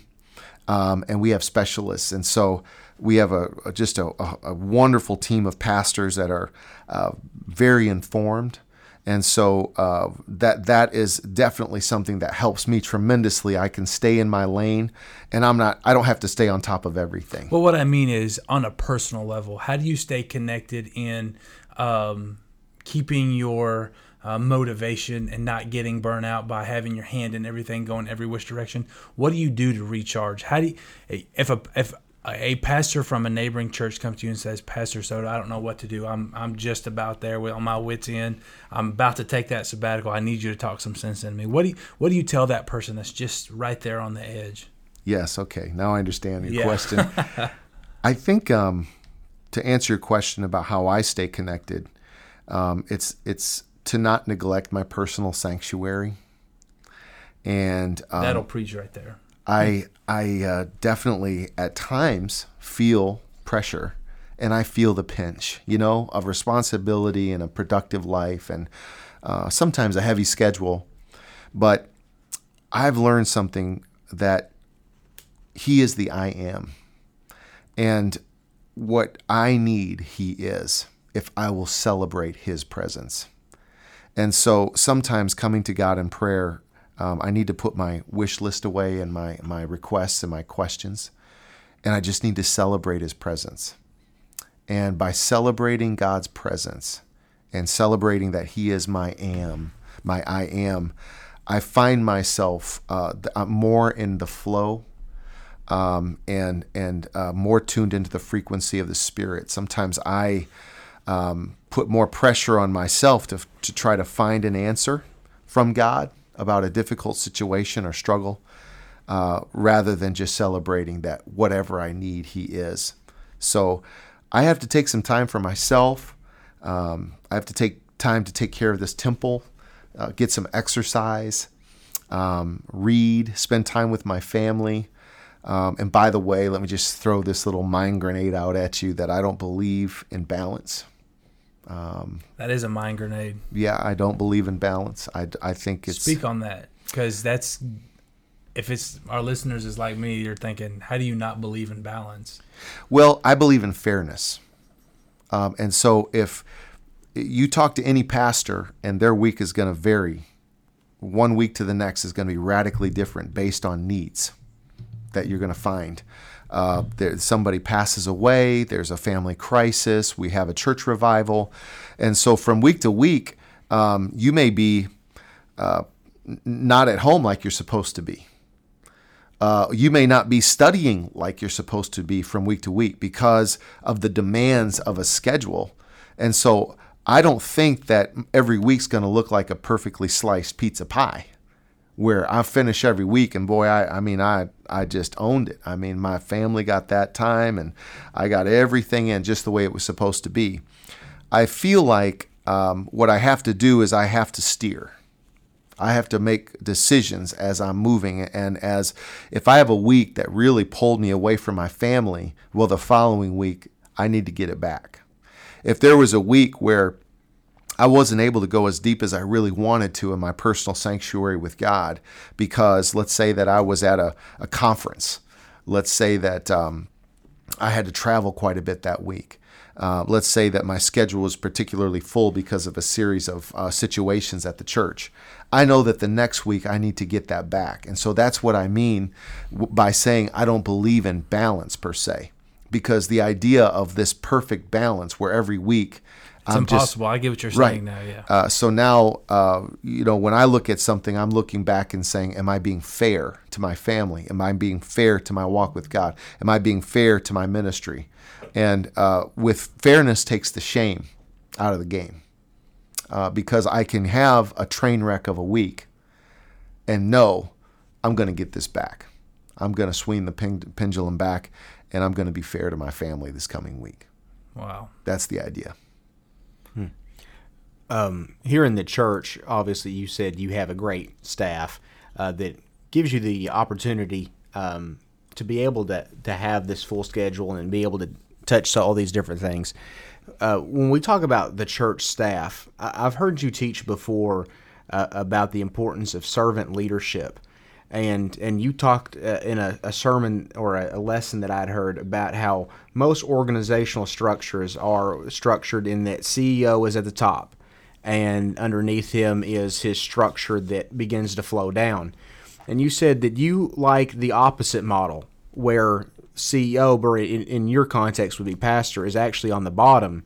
um, and we have specialists. And so we have a, a- just a, a, wonderful team of pastors that are uh, very informed. And so uh, that that is definitely something that helps me tremendously. I can stay in my lane, and I'm not. I don't have to stay on top of everything. Well, what I mean is on a personal level, how do you stay connected in um, keeping your uh, motivation and not getting burnt out by having your hand in everything going every which direction? What do you do to recharge? How do you, if a if a pastor from a neighboring church comes to you and says, "Pastor Soto, I don't know what to do. I'm I'm just about there with on my wits end. I'm about to take that sabbatical. I need you to talk some sense into me." What do you what do you tell that person that's just right there on the edge? Yes. Okay. Now I understand your Yeah. question. I think um, to answer your question about how I stay connected, um, it's it's to not neglect my personal sanctuary, and um, That'll preach right there. I I uh, definitely at times feel pressure, and I feel the pinch, you know, of responsibility and a productive life, and uh, sometimes a heavy schedule. But I've learned something that He is the I am, and what I need, He is. If I will celebrate His presence. And so sometimes coming to God in prayer, um, I need to put my wish list away and my, my requests and my questions. And I just need to celebrate His presence. And by celebrating God's presence and celebrating that He is my am, my I am, I find myself uh, more in the flow um, and and uh, more tuned into the frequency of the spirit. Sometimes I um, put more pressure on myself to to try to find an answer from God about a difficult situation or struggle, uh, rather than just celebrating that whatever I need, He is. So I have to take some time for myself. Um, I have to take time to take care of this temple, uh, get some exercise, um, read, spend time with my family. Um, and by the way, let me just throw this little mind grenade out at you that I don't believe in balance. Um, that is a mind grenade. Yeah, I don't believe in balance. I, I think it's. Speak on that because that's. If it's our listeners is like me, you're thinking, how do you not believe in balance? Well, I believe in fairness. Um, and so if you talk to any pastor and their week is going to vary, one week to the next is going to be radically different based on needs that you're going to find. Uh, there, somebody passes away, there's a family crisis, we have a church revival. And so from week to week, um, you may be uh, not at home like you're supposed to be. Uh, you may not be studying like you're supposed to be from week to week because of the demands of a schedule. And so I don't think that every week's going to look like a perfectly sliced pizza pie where I finish every week and boy I, I mean I I just owned it. I mean my family got that time and I got everything in just the way it was supposed to be. I feel like um, what I have to do is I have to steer. I have to make decisions as I'm moving and as if I have a week that really pulled me away from my family, well the following week I need to get it back. If there was a week where I wasn't able to go as deep as I really wanted to in my personal sanctuary with God because let's say that I was at a, a conference. Let's say that um, I had to travel quite a bit that week. Uh, let's say that my schedule was particularly full because of a series of uh, situations at the church. I know that the next week I need to get that back. And so that's what I mean by saying I don't believe in balance per se, because the idea of this perfect balance where every week it's I'm impossible. Just, I get what you're saying right. now. Yeah. Uh, so now, uh, you know, when I look at something, I'm looking back and saying, "Am I being fair to my family? Am I being fair to my walk with God? Am I being fair to my ministry?" And uh, with fairness takes the shame out of the game, uh, because I can have a train wreck of a week, and know I'm going to get this back. I'm going to swing the pendulum back, and I'm going to be fair to my family this coming week. Wow. That's the idea um, here in the church, obviously, you said you have a great staff uh, that gives you the opportunity um, to be able to, to have this full schedule and be able to touch all these different things. Uh, when we talk about the church staff, I've heard you teach before uh, about the importance of servant leadership. And and you talked uh, in a, a, sermon or a, a lesson that I'd heard about how most organizational structures are structured in that CEO is at the top, and underneath him is his structure that begins to flow down. And you said that you like the opposite model, where CEO, but in, in your context would be pastor, is actually on the bottom,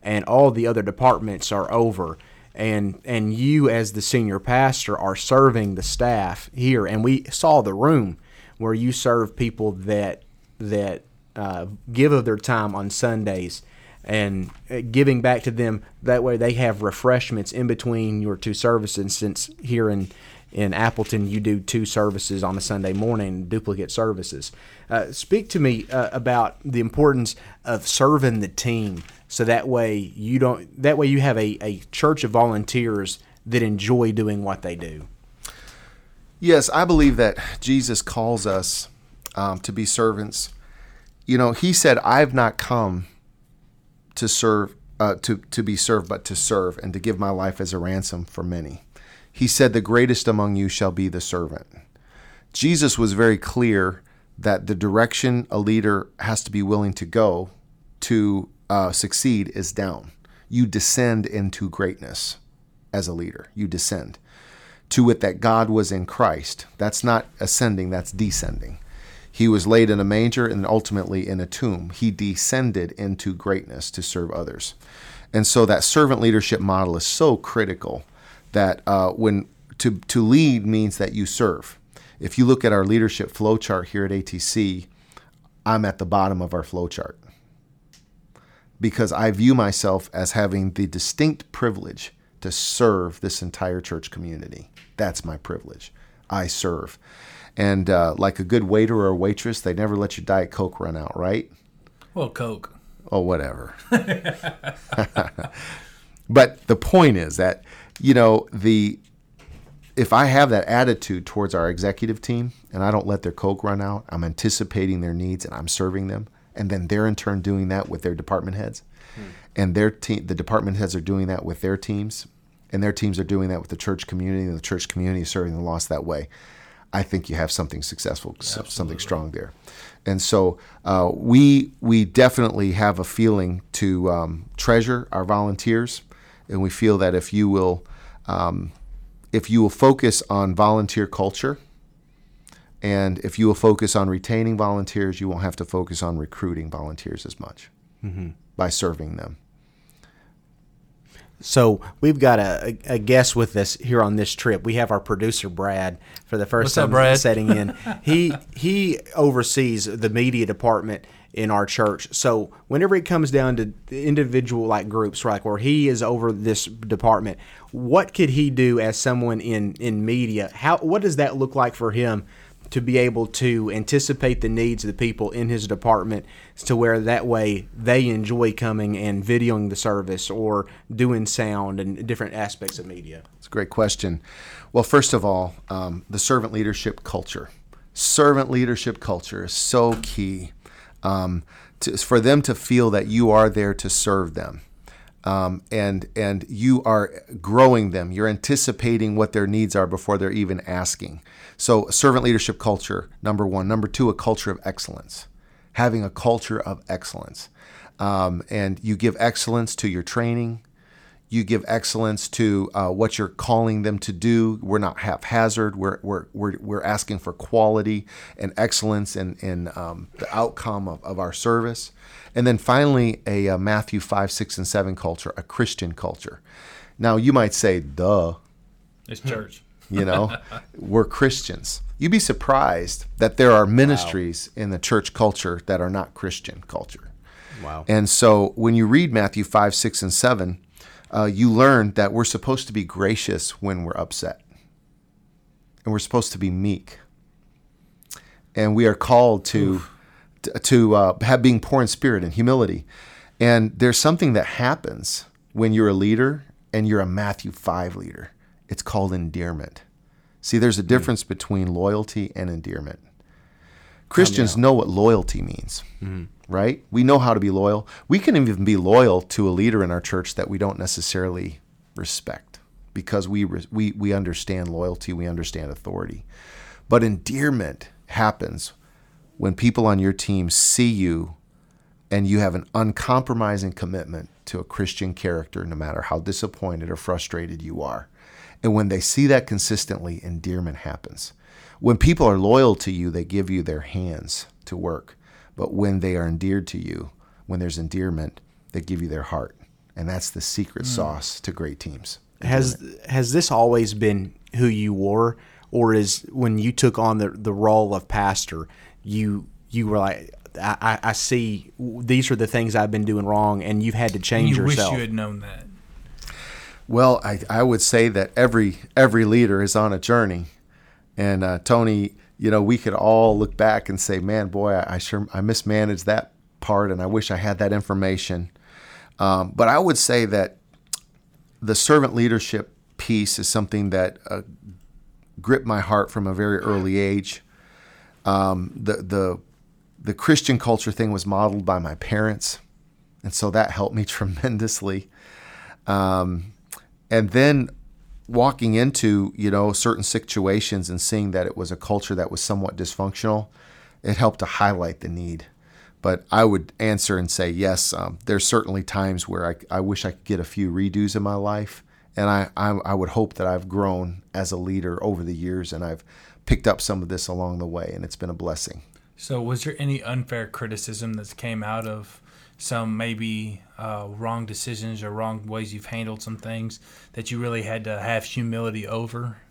and all the other departments are over. And and you as the senior pastor are serving the staff here, and we saw the room where you serve people that that uh, give of their time on Sundays and uh, giving back to them. That way, they have refreshments in between your two services. Since here in in Appleton, you do two services on a Sunday morning, duplicate services. Uh, speak to me uh, about the importance of serving the team, so that way you don't. That way, you have a, a church of volunteers that enjoy doing what they do. Yes, I believe that Jesus calls us um, to be servants. You know, He said, "I've not come." To serve, uh, to, to be served, but to serve, and to give my life as a ransom for many. He said, The greatest among you shall be the servant. Jesus was very clear that the direction a leader has to be willing to go to uh, succeed is down. You descend into greatness as a leader. You descend to it that God was in Christ. That's not ascending, that's descending. He was laid in a manger and ultimately in a tomb. He descended into greatness to serve others. And so that servant leadership model is so critical that uh, when to to lead means that you serve. If you look at our leadership flow chart here at ATC, I'm at the bottom of our flow chart because I view myself as having the distinct privilege to serve this entire church community. That's my privilege. I serve. And uh, like a good waiter or waitress, they never let your Diet Coke run out, right? Well, Coke. Oh, whatever. but the point is that, you know, the if I have that attitude towards our executive team and I don't let their Coke run out, I'm anticipating their needs and I'm serving them. And then they're in turn doing that with their department heads. Hmm. And their team, the department heads are doing that with their teams. And their teams are doing that with the church community. And the church community is serving the lost that way. I think you have something successful, Absolutely. something strong there. And so uh, we we definitely have a feeling to um, treasure our volunteers, and we feel that if you will um, if you will focus on volunteer culture, and if you will focus on retaining volunteers, you won't have to focus on recruiting volunteers as much mm-hmm. by serving them. So we've got a, a, guest with us here on this trip. We have our producer Brad for the first What's time up, Brad? setting in. he he oversees the media department in our church. So whenever it comes down to individual like groups, like where he is over this department, what could he do as someone in in media? How what does that look like for him? To be able to anticipate the needs of the people in his department to where that way they enjoy coming and videoing the service or doing sound and different aspects of media? It's a great question. Well, first of all, um, the servant leadership culture. Servant leadership culture is so key um, to, for them to feel that you are there to serve them. Um, and and you are growing them. You're anticipating what their needs are before they're even asking. So, servant leadership culture, number one. Number two, a culture of excellence. Having a culture of excellence. Um, and you give excellence to your training. You give excellence to uh, what you're calling them to do. We're not haphazard. We're, we're, we're, we're asking for quality and excellence in, in um, the outcome of, of our service. And then finally, a, a Matthew 5, 6, and 7 culture, a Christian culture. Now, you might say, duh. It's church. You know, we're Christians. You'd be surprised that there are ministries wow. in the church culture that are not Christian culture. Wow. And so when you read Matthew 5, 6, and 7, uh, you learn that we're supposed to be gracious when we're upset. And we're supposed to be meek. And we are called to, to, to uh, have being poor in spirit and humility. And there's something that happens when you're a leader and you're a Matthew 5 leader it's called endearment. See, there's a hmm. difference mm. between loyalty and endearment. Christians know what loyalty means, mm. right? We know how to be loyal. We can even be loyal to a leader in our church that we don't necessarily respect because we we we understand loyalty, we understand authority. But endearment happens when people on your team see you and you have an uncompromising commitment to a Christian character no matter how disappointed or frustrated you are. And when they see that consistently, endearment happens. When people are loyal to you, they give you their hands to work. But when they are endeared to you, when there's endearment, they give you their heart. And that's the secret mm. sauce to great teams. Has has this always been who you were, or is when you took on the the role of pastor, you you were like, I, I see these are the things I've been doing wrong, and you've had to change you yourself. Wish you had known that. Well, I, I would say that every every leader is on a journey, and uh, Tony, you know, we could all look back and say, "Man, boy, I, I sure I mismanaged that part, and I wish I had that information." Um, but I would say that the servant leadership piece is something that uh, gripped my heart from a very early age. Um, the the the Christian culture thing was modeled by my parents, and so that helped me tremendously. Um, and then walking into you know certain situations and seeing that it was a culture that was somewhat dysfunctional it helped to highlight the need but i would answer and say yes um, there's certainly times where I, I wish i could get a few redos in my life and I, I, I would hope that i've grown as a leader over the years and i've picked up some of this along the way and it's been a blessing so was there any unfair criticism that came out of some maybe uh, wrong decisions or wrong ways you've handled some things that you really had to have humility over?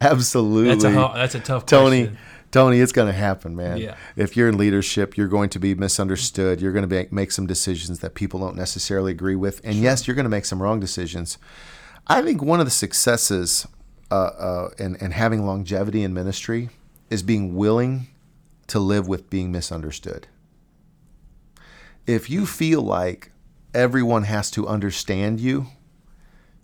Absolutely. That's a that's a tough Tony, question. Tony, it's going to happen, man. Yeah. If you're in leadership, you're going to be misunderstood. You're going to make, make some decisions that people don't necessarily agree with. And yes, you're going to make some wrong decisions. I think one of the successes uh, uh, in, in having longevity in ministry is being willing to live with being misunderstood. If you feel like everyone has to understand you,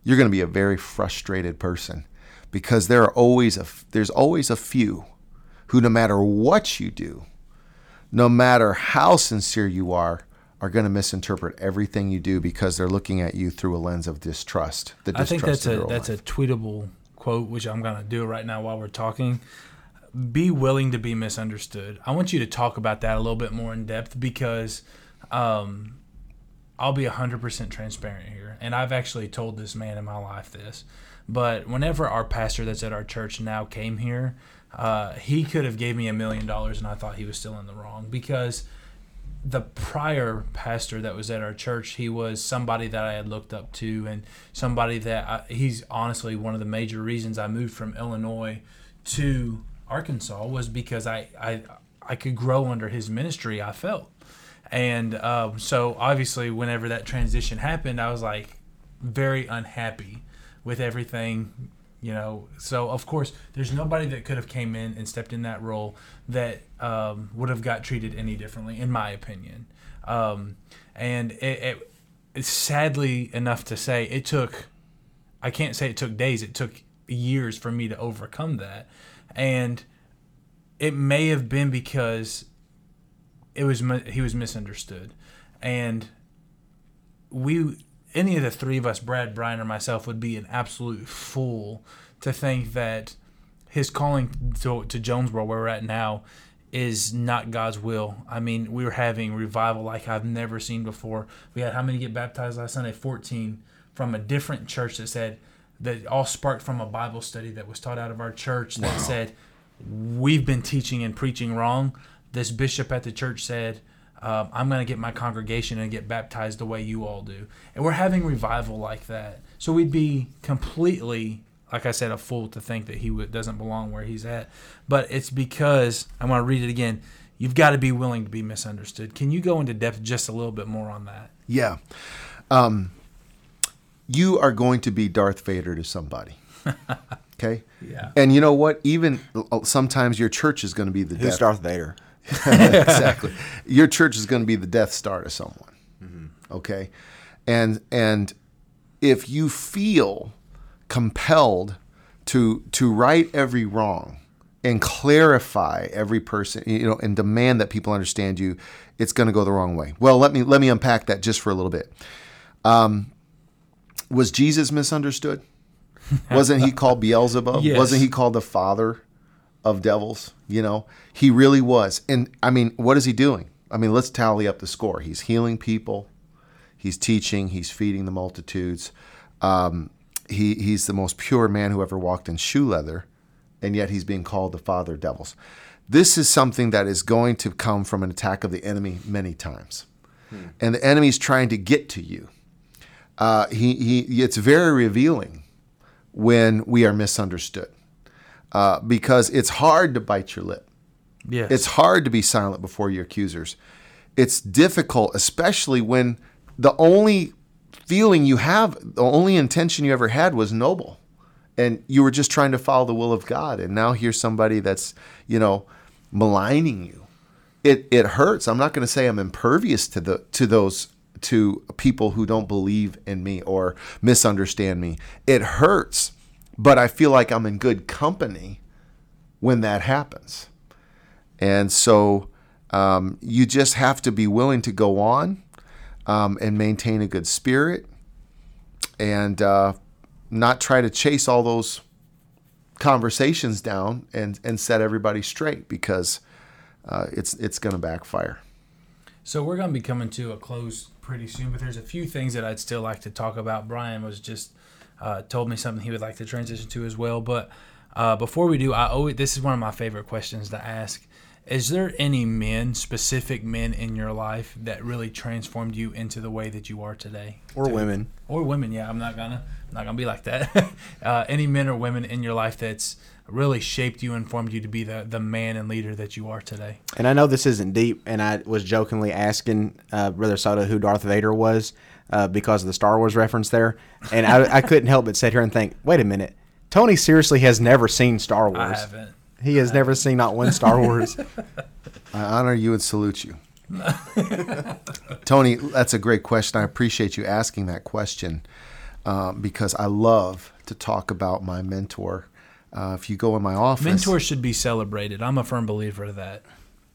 you're going to be a very frustrated person because there are always a there's always a few who no matter what you do no matter how sincere you are are going to misinterpret everything you do because they're looking at you through a lens of distrust the I think that's a that's a tweetable quote, which I'm gonna do right now while we're talking. Be willing to be misunderstood. I want you to talk about that a little bit more in depth because um, I'll be 100% transparent here. And I've actually told this man in my life this. But whenever our pastor that's at our church now came here, uh, he could have gave me a million dollars and I thought he was still in the wrong because the prior pastor that was at our church, he was somebody that I had looked up to, and somebody that I, he's honestly one of the major reasons I moved from Illinois to Arkansas was because I I, I could grow under his ministry. I felt, and um, so obviously whenever that transition happened, I was like very unhappy with everything you know? So of course there's nobody that could have came in and stepped in that role that um, would have got treated any differently in my opinion. Um, and it, it it's sadly enough to say it took i can't say it took days it took years for me to overcome that. And it may have been because it was he was misunderstood. And we any of the three of us brad brian or myself would be an absolute fool to think that his calling to, to jonesboro where we're at now is not god's will. I mean we were having revival like i've never seen before. We had how many get baptized last sunday? 14 from a different church that said that all sparked from a bible study that was taught out of our church that said we've been teaching and preaching wrong. This bishop at the church said um, I'm going to get my congregation and get baptized the way you all do. And we're having revival like that. So we'd be completely, like I said, a fool to think that he would, doesn't belong where he's at. But it's because, I want to read it again. You've got to be willing to be misunderstood. Can you go into depth just a little bit more on that? Yeah. Um, you are going to be Darth Vader to somebody. Okay? Yeah. And you know what? Even uh, sometimes your church is going to be the Who's death. Darth Vader? exactly. Your church is going to be the Death Star to someone. Okay? And and if you feel compelled to to right every wrong and clarify every person, you know, and demand that people understand you, it's going to go the wrong way. Well, let me let me unpack that just for a little bit. Um, was Jesus misunderstood? Wasn't he called Beelzebub? Yes. Wasn't he called the father of devils? You know, he really was. And I mean, what is he doing? I mean, let's tally up the score. He's healing people, he's teaching, he's feeding the multitudes. Um, he, he's the most pure man who ever walked in shoe leather, and yet he's being called the father of devils. This is something that is going to come from an attack of the enemy many times. And the enemy's trying to get to you. Uh, he, he, it's very revealing when we are misunderstood uh, because it's hard to bite your lip. Yes. It's hard to be silent before your accusers. It's difficult, especially when the only feeling you have, the only intention you ever had was noble. And you were just trying to follow the will of God. And now here's somebody that's, you know, maligning you. It, it hurts. I'm not going to say I'm impervious to the to those to people who don't believe in me or misunderstand me. It hurts, but I feel like I'm in good company when that happens. And so um, you just have to be willing to go on um, and maintain a good spirit and uh, not try to chase all those conversations down and, and set everybody straight because uh, it's, it's going to backfire. So we're going to be coming to a close pretty soon, but there's a few things that I'd still like to talk about. Brian was just uh, told me something he would like to transition to as well. But uh, before we do, I always this is one of my favorite questions to ask. Is there any men, specific men in your life that really transformed you into the way that you are today? Or women? Or women? Yeah, I'm not gonna I'm not gonna be like that. uh, any men or women in your life that's really shaped you and formed you to be the the man and leader that you are today. And I know this isn't deep, and I was jokingly asking uh, Brother Soto who Darth Vader was uh, because of the Star Wars reference there, and I, I couldn't help but sit here and think, wait a minute, Tony seriously has never seen Star Wars. I haven't. He has never seen not one Star Wars. I honor you and salute you. Tony, that's a great question. I appreciate you asking that question um, because I love to talk about my mentor. Uh, if you go in my office, Mentors should be celebrated. I'm a firm believer of that.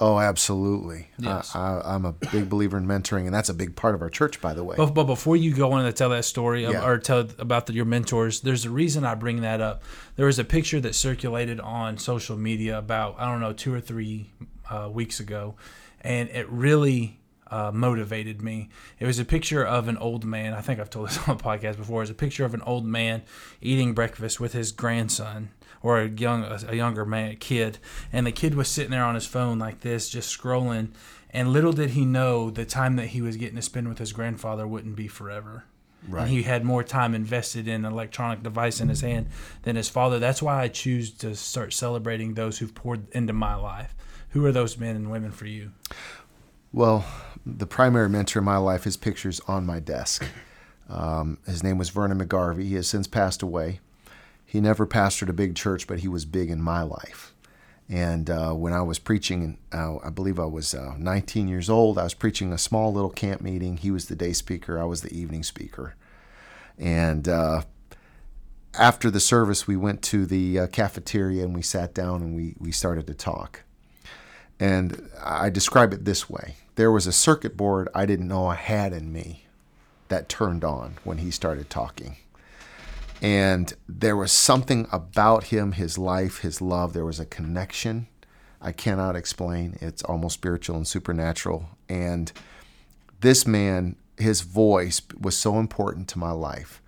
Oh, absolutely. Yes. I, I, I'm a big believer in mentoring, and that's a big part of our church, by the way. But, but before you go on to tell that story Yeah. or tell about the, your mentors, there's a reason I bring that up. There was a picture that circulated on social media about I don't know two or three uh, weeks ago, and it really uh, motivated me. It was a picture of an old man. I think I've told this on the podcast before. It's a picture of an old man eating breakfast with his grandson or a young a younger man kid, and the kid was sitting there on his phone like this, just scrolling. And little did he know the time that he was getting to spend with his grandfather wouldn't be forever. Right. And he had more time invested in an electronic device in his hand than his father. That's why I choose to start celebrating those who've poured into my life. Who are those men and women for you? Well, the primary mentor in my life, is picture's on my desk. Um, his name was Vernon McGarvey. He has since passed away. He never pastored a big church, but he was big in my life. And uh, when I was preaching, uh, I believe I was uh, 19 years old, I was preaching a small little camp meeting. He was the day speaker, I was the evening speaker. And uh, after the service, we went to the uh, cafeteria and we sat down and we, we started to talk. And I describe it this way there was a circuit board I didn't know I had in me that turned on when he started talking. And there was something about him, his life, his love. There was a connection I cannot explain. It's almost spiritual and supernatural. And this man, his voice was so important to my life.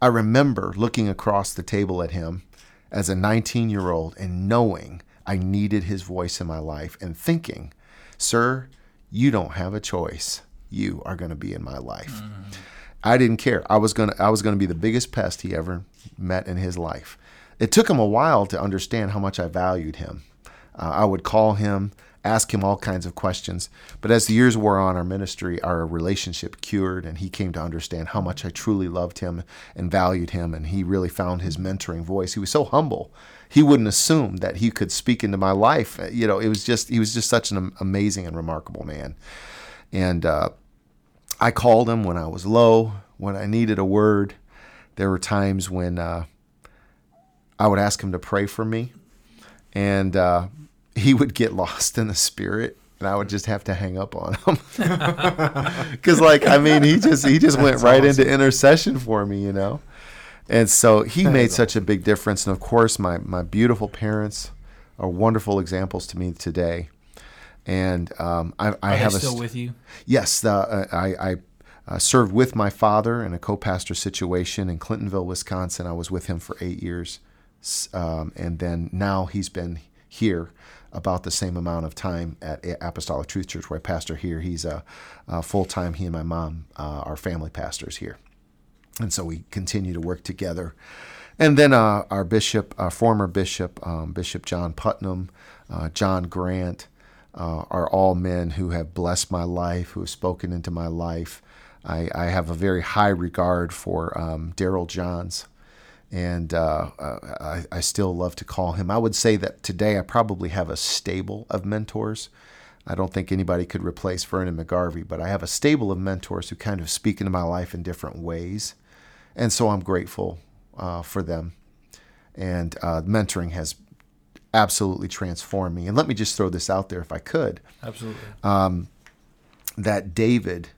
I remember looking across the table at him as a 19 year old and knowing I needed his voice in my life and thinking, Sir, you don't have a choice. You are going to be in my life. Mm. I didn't care. I was gonna I was gonna be the biggest pest he ever met in his life. It took him a while to understand how much I valued him. Uh, I would call him, ask him all kinds of questions. But as the years wore on, our ministry, our relationship cured, and he came to understand how much I truly loved him and valued him. And he really found his mentoring voice. He was so humble. He wouldn't assume that he could speak into my life. You know, it was just he was just such an amazing and remarkable man. And uh, I called him when I was low, when I needed a word. There were times when uh, I would ask him to pray for me, and uh, he would get lost in the spirit, and I would just have to hang up on him. Because, like, I mean, he just he just went right into intercession for me, you know. And so he made such a big difference. And of course, my my beautiful parents are wonderful examples to me today. And um, I, I Are have a still st- with you? Yes, the, uh, I, I uh, served with my father in a co-pastor situation in Clintonville, Wisconsin. I was with him for eight years, um, and then now he's been here about the same amount of time at Apostolic Truth Church, where I pastor here. He's a, uh full time. He and my mom uh, are family pastors here, and so we continue to work together. And then uh, our bishop, our former bishop, um, Bishop John Putnam, uh, John Grant, uh, are all men who have blessed my life, who have spoken into my life. I, I have a very high regard for um, Darrell Johns, and uh, uh, I, I still love to call him. I would say that today I probably have a stable of mentors. I don't think anybody could replace Vernon McGarvey, but I have a stable of mentors who kind of speak into my life in different ways. And so I'm grateful uh, for them. And uh, mentoring has absolutely transformed me. And let me just throw this out there if I could Absolutely. that David,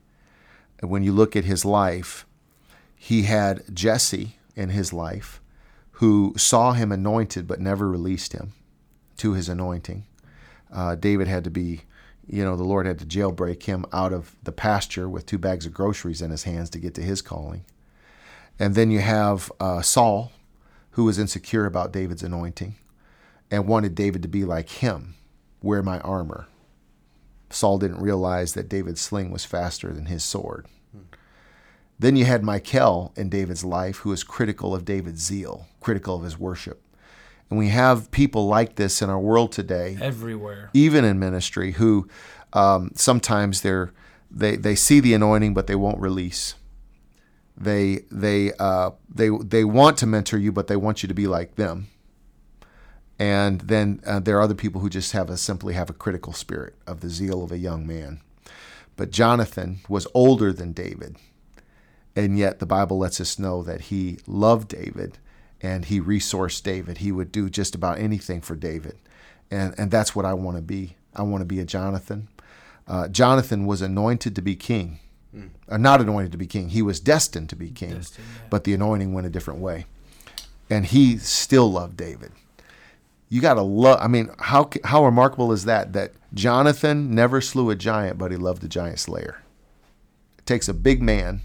when you look at his life, he had Jesse in his life who saw him anointed but never released him to his anointing. Uh, David had to be, you know, the Lord had to jailbreak him out of the pasture with two bags of groceries in his hands to get to his calling. And then you have uh, Saul, who was insecure about David's anointing and wanted David to be like him, wear my armor. Saul didn't realize that David's sling was faster than his sword. Then you had Michal in David's life, who is critical of David's zeal, critical of his worship. And we have people like this in our world today, Everywhere. even in ministry, who um, sometimes they're they they see the anointing, but they won't release. They they uh, they they want to mentor you, but they want you to be like them. And then uh, there are other people who just have a simply have a critical spirit of the zeal of a young man. But Jonathan was older than David, and yet the Bible lets us know that he loved David and he resourced David. He would do just about anything for David, and and that's what I want to be. I want to be a Jonathan. Uh, Jonathan was anointed to be king, uh, not anointed to be king. He was destined to be king, Destined, yeah. but the anointing went a different way, and he still loved David. You got to love. I mean, how how remarkable is that? That Jonathan never slew a giant, but he loved a giant slayer. It takes a big man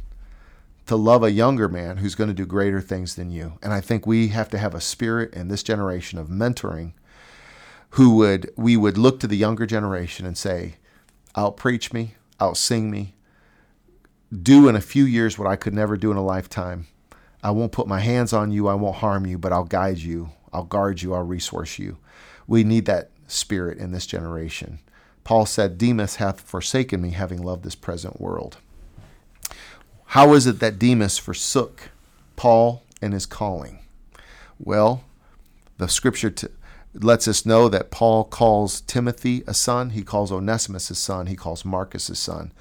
to love a younger man who's going to do greater things than you. And I think we have to have a spirit in this generation of mentoring who would we would look to the younger generation and say, out preach me, out sing me, do in a few years what I could never do in a lifetime. I won't put my hands on you, I won't harm you, but I'll guide you, I'll guard you, I'll resource you. We need that spirit in this generation. Paul said, Demas hath forsaken me, having loved this present world. How is it that Demas forsook Paul and his calling? Well, the scripture t- lets us know that Paul calls Timothy a son, he calls Onesimus a son, he calls Marcus a son,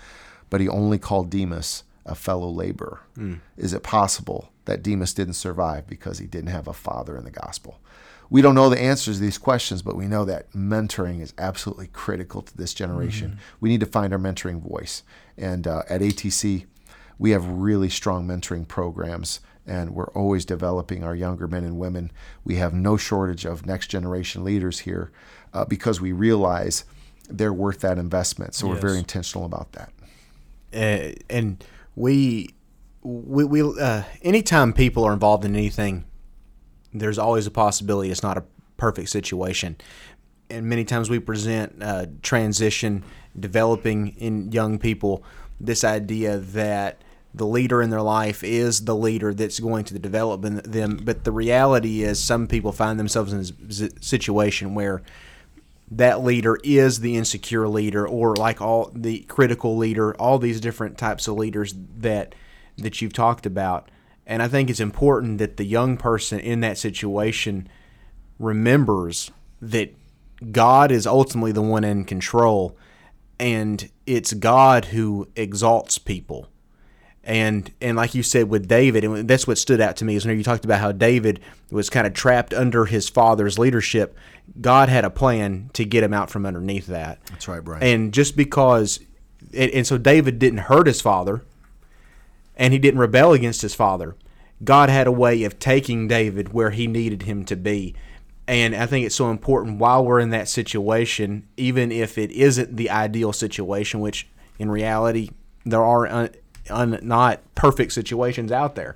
but he only called Demas a fellow laborer. Hmm. Is it possible that Demas didn't survive because he didn't have a father in the gospel? We don't know the answers to these questions, but we know that mentoring is absolutely critical to this generation. We need to find our mentoring voice. And uh, at ATC, we have really strong mentoring programs and we're always developing our younger men and women. We have no shortage of next generation leaders here uh, because we realize they're worth that investment. So we're very intentional about that. uh, and we we, we uh, anytime people are involved in anything there's always a possibility it's not a perfect situation. And many times we present uh, transition developing in young people this idea that the leader in their life is the leader that's going to develop them. But the reality is some people find themselves in a situation where that leader is the insecure leader or like all the critical leader all these different types of leaders that that you've talked about and i think it's important that the young person in that situation remembers that god is ultimately the one in control and it's god who exalts people and and like you said with David, and that's what stood out to me is when you talked about how David was kind of trapped under his father's leadership. God had a plan to get him out from underneath that. That's right, Brian. And just because, and, and so David didn't hurt his father, and he didn't rebel against his father. God had a way of taking David where he needed him to be. And I think it's so important while we're in that situation, even if it isn't the ideal situation, which in reality there are un, un, not perfect situations out there.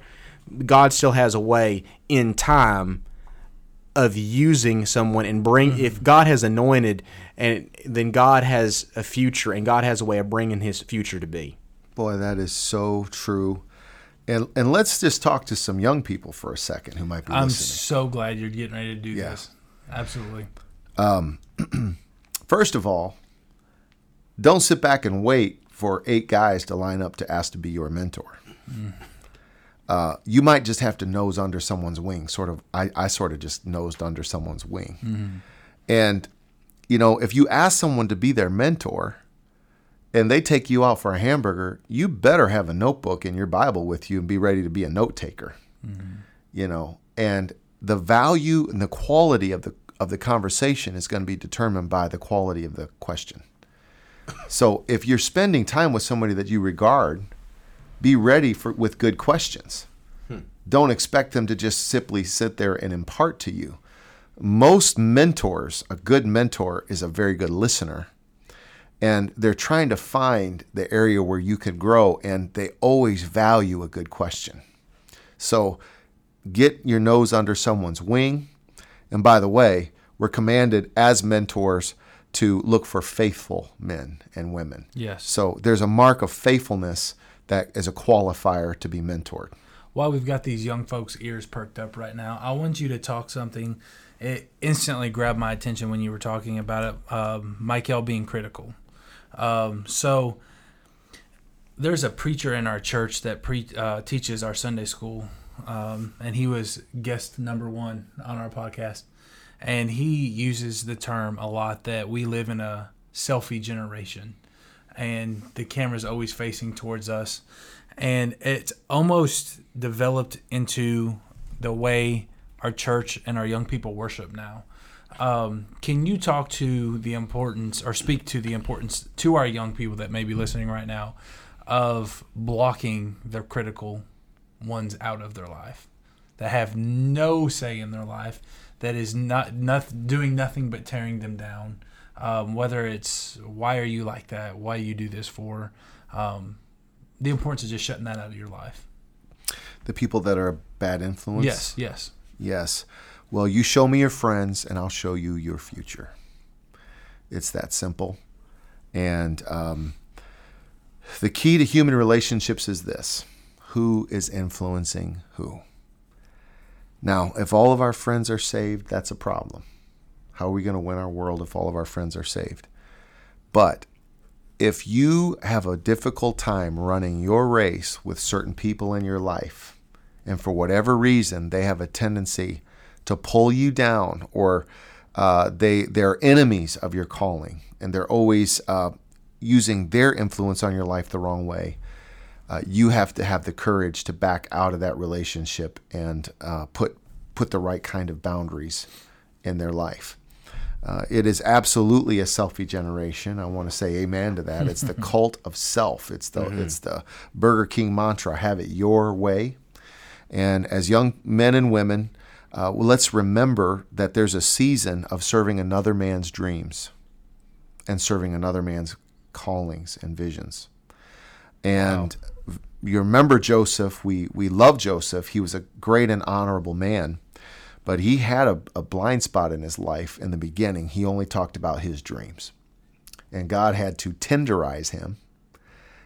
God still has a way in time of using someone and bring if mm-hmm. God has anointed and then God has a future and God has a way of bringing his future to be. Boy, that is so true. And and let's just talk to some young people for a second who might be I'm listening. so glad you're getting ready to do Yeah. this. Absolutely. Um, first of all, don't sit back and wait for eight guys to line up to ask to be your mentor. Mm. Uh, you might just have to nose under someone's wing. Sort of, I, I sort of just nosed under someone's wing. Mm-hmm. And, you know, if you ask someone to be their mentor and they take you out for a hamburger, you better have a notebook and your Bible with you and be ready to be a note taker. You know, and the value and the quality of the of the conversation is going to be determined by the quality of the question. So if you're spending time with somebody that you regard, be ready for with good questions. Hmm. Don't expect them to just simply sit there and impart to you. Most mentors, a good mentor is a very good listener. And they're trying to find the area where you can grow and they always value a good question. So get your nose under someone's wing. And by the way, we're commanded as mentors to look for faithful men and women. Yes. So there's a mark of faithfulness that is a qualifier to be mentored. While we've got these young folks' ears perked up right now, I want you to talk something. It instantly grabbed my attention when you were talking about it. Um, Michael being critical. Um, so there's a preacher in our church that pre- uh, teaches our Sunday school, um, and he was guest number one on our podcast. And he uses the term a lot that we live in a selfie generation, and the camera's always facing towards us, and it's almost developed into the way our church and our young people worship now. Um, can you talk to the importance or speak to the importance to our young people that may be listening right now of blocking the critical ones out of their life? That have no say in their life that is not, not doing nothing but tearing them down. Um, whether it's why are you like that? Why you do this for? Um, the importance of just shutting that out of your life. The people that are a bad influence. yes yes. Yes. Well, you show me your friends, and I'll show you your future. It's that simple. And um, the key to human relationships is this who is influencing who? Now, if all of our friends are saved, that's a problem. How are we going to win our world if all of our friends are saved? But if you have a difficult time running your race with certain people in your life, and for whatever reason they have a tendency to pull you down, or uh, they they're enemies of your calling, and they're always uh, using their influence on your life the wrong way. Uh, you have to have the courage to back out of that relationship and uh, put put the right kind of boundaries in their life. Uh, it is absolutely a selfie generation. I want to say amen to that. It's the cult of self. It's the it's the Burger King mantra: "Have it your way." And as young men and women, uh, well, let's remember that there's a season of serving another man's dreams and serving another man's callings and visions. And you remember Joseph. We we love Joseph. He was a great and honorable man, but he had a, a blind spot in his life in the beginning. He only talked about his dreams, and God had to tenderize him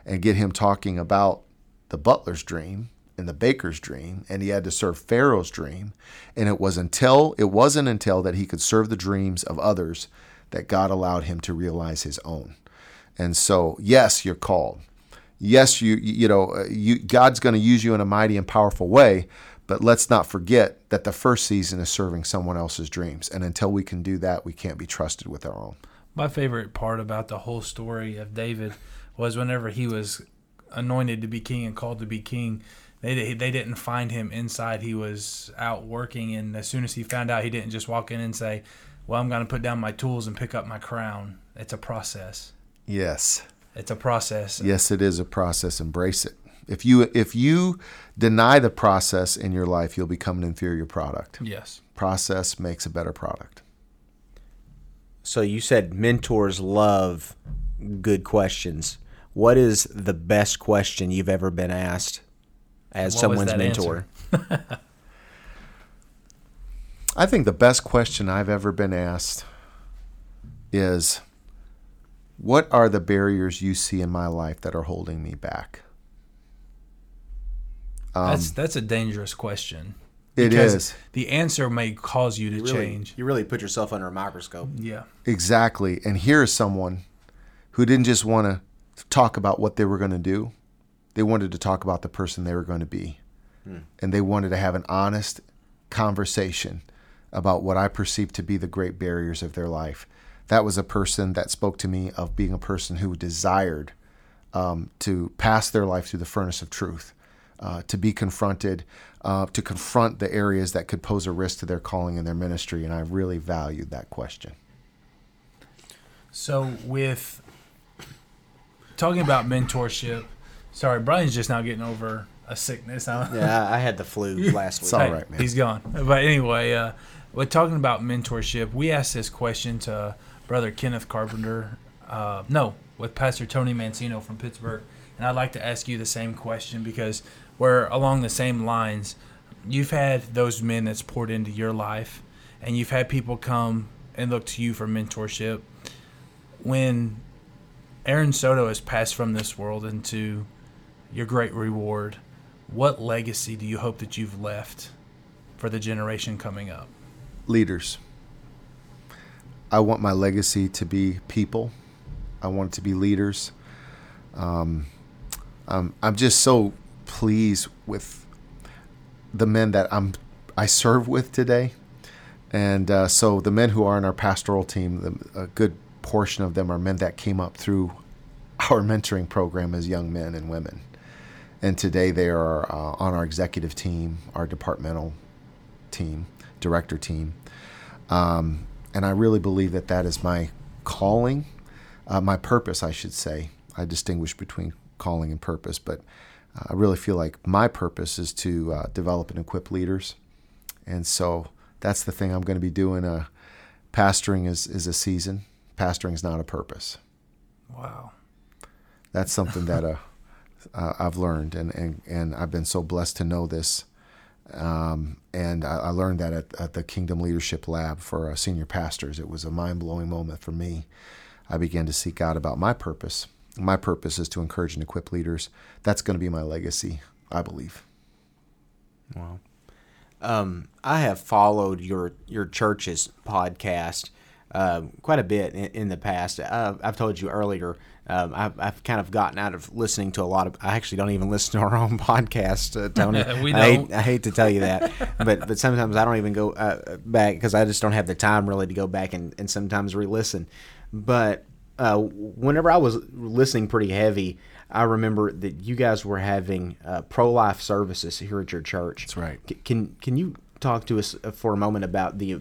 and get him talking about the butler's dream and the baker's dream, and he had to serve Pharaoh's dream. And it was until it wasn't until that he could serve the dreams of others that God allowed him to realize his own. And so, yes, you're called. Yes, you you know uh, you God's going to use you in a mighty and powerful way. But let's not forget that the first season is serving someone else's dreams, and until we can do that, we can't be trusted with our own. My favorite part about the whole story of David was whenever he was anointed to be king and called to be king, they they didn't find him inside. He was out working, and as soon as he found out, he didn't just walk in and say, "Well, I'm going to put down my tools and pick up my crown." It's a process. Yes. It's a process. Yes, it is a process. Embrace it. If you if you deny the process in your life, you'll become an inferior product. Yes. Process makes a better product. So you said mentors love good questions. What is the best question you've ever been asked as someone's mentor? I think the best question I've ever been asked is what are the barriers you see in my life that are holding me back? Um, that's that's a dangerous question. It because is. The answer may cause you to You really, change. you really put yourself under a microscope. Yeah. Exactly. And here is someone who didn't just want to talk about what they were going to do, they wanted to talk about the person they were going to be. And they wanted to have an honest conversation about what I perceived to be the great barriers of their life. That was a person that spoke to me of being a person who desired um, to pass their life through the furnace of truth, uh, to be confronted, uh, to confront the areas that could pose a risk to their calling and their ministry. And I really valued that question. So with talking about mentorship, sorry, Brian's just now getting over a sickness. Yeah, I had the flu last week. It's all right, man. He's gone. But anyway, uh, we're talking about mentorship. We asked this question to Brother Kenneth Carpenter. Uh, no, with Pastor Tony Mancino from Pittsburgh. And I'd like to ask you the same question because we're along the same lines. You've had those men that's poured into your life, and you've had people come and look to you for mentorship. When Aaron Soto has passed from this world into your great reward, what legacy do you hope that you've left for the generation coming up? Leaders. I want my legacy to be people. I want it to be leaders. Um, um, I'm just so pleased with the men that I'm I serve with today, and uh, so the men who are in our pastoral team, the, a good portion of them are men that came up through our mentoring program as young men and women, and today they are uh, on our executive team, our departmental team, director team, um, and I really believe that that is my calling, uh, my purpose, I should say. I distinguish between calling and purpose, but uh, I really feel like my purpose is to uh, develop and equip leaders, and so that's the thing I'm going to be doing. Uh, pastoring is is a season. Pastoring is not a purpose. Wow, that's something that uh, uh, I've learned, and, and and I've been so blessed to know this. Um, and I, I, learned that at, at, the Kingdom Leadership Lab for senior pastors. It was a mind blowing moment for me. I began to seek out about my purpose my purpose is to encourage and equip leaders. That's going to be my legacy, I believe. Wow. Um, I have followed your your church's podcast uh, quite a bit in, in the past. Uh, I've told you earlier. Um, I've, I've kind of gotten out of listening to a lot of. I actually don't even listen to our own podcast, uh, Tony. we don't. I hate, I hate, to tell you that, but but sometimes I don't even go uh, back because I just don't have the time really to go back and, and sometimes re-listen. But uh, whenever I was listening pretty heavy, I remember that you guys were having uh, pro life services here at your church. That's right. C- can can you talk to us uh, for a moment about the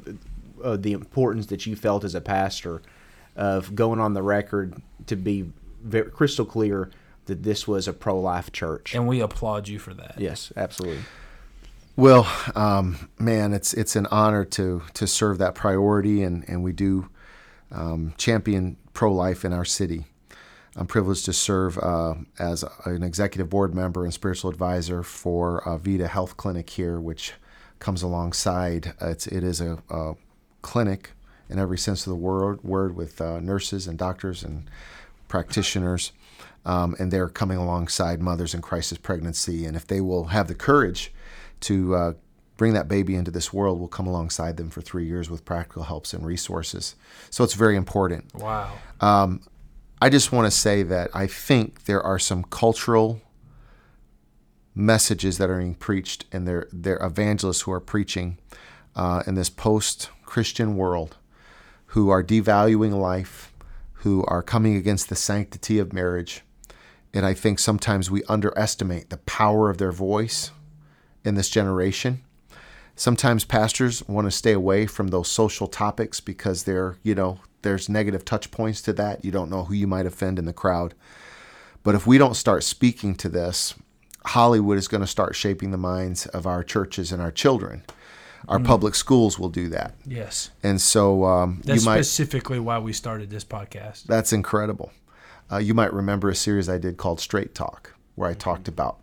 uh, the importance that you felt as a pastor of going on the record to be very crystal clear that this was a pro life church? And we applaud you for that. Yes, absolutely. Well, um, man, it's it's an honor to to serve that priority, and and we do um, champion pro life in our city. I'm privileged to serve uh, as an executive board member and spiritual advisor for uh, Vita Health Clinic here, which comes alongside. Uh, it's, it is a, a, clinic in every sense of the word, word with uh, nurses and doctors and practitioners. Um, and they're coming alongside mothers in crisis pregnancy. And if they will have the courage to uh, bring that baby into this world, we'll come alongside them for three years with practical helps and resources. So it's very important. Wow. Um, I just want to say that I think there are some cultural messages that are being preached, and they're, they're evangelists who are preaching uh, in this post Christian world who are devaluing life, who are coming against the sanctity of marriage. And I think sometimes we underestimate the power of their voice in this generation sometimes pastors want to stay away from those social topics because they're, you know, there's negative touch points to that. You don't know who you might offend in the crowd. But if we don't start speaking to this, Hollywood is going to start shaping the minds of our churches and our children. Our mm. public schools will do that. Yes. And so um, that's you might, specifically why we started this podcast. That's incredible. Uh, you might remember a series I did called Straight Talk, where I mm-hmm. talked about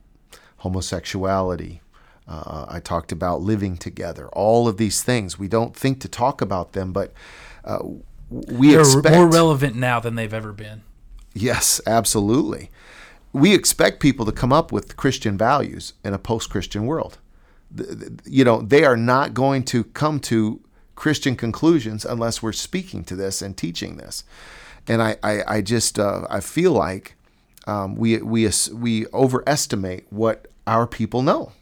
homosexuality, uh, I talked about living together. All of these things we don't think to talk about them, but uh, we They're expect more relevant now than they've ever been. Yes, absolutely. We expect people to come up with Christian values in a post-Christian world. You know, they are not going to come to Christian conclusions unless we're speaking to this and teaching this. And I, I, I just, uh, I feel like um, we, we, we overestimate what our people know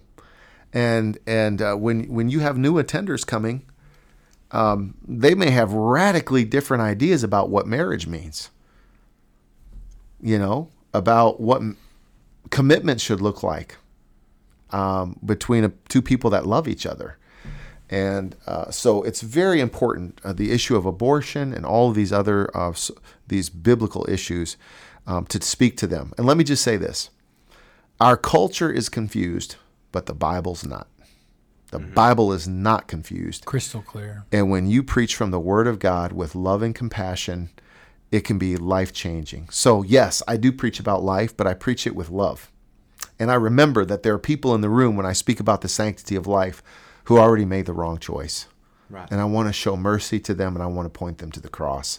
and and uh, when when you have new attenders coming, um, they may have radically different ideas about what marriage means. You know about what commitment should look like um, between a, two people that love each other. And uh, so it's very important uh, the issue of abortion and all of these other uh, these biblical issues um, to speak to them. And let me just say this: our culture is confused but the Bible's not. The mm-hmm. Bible is not confused. Crystal clear. And when you preach from the Word of God with love and compassion, it can be life changing. So, yes, I do preach about life, but I preach it with love. And I remember that there are people in the room when I speak about the sanctity of life who already made the wrong choice. Right. And I want to show mercy to them and I want to point them to the cross.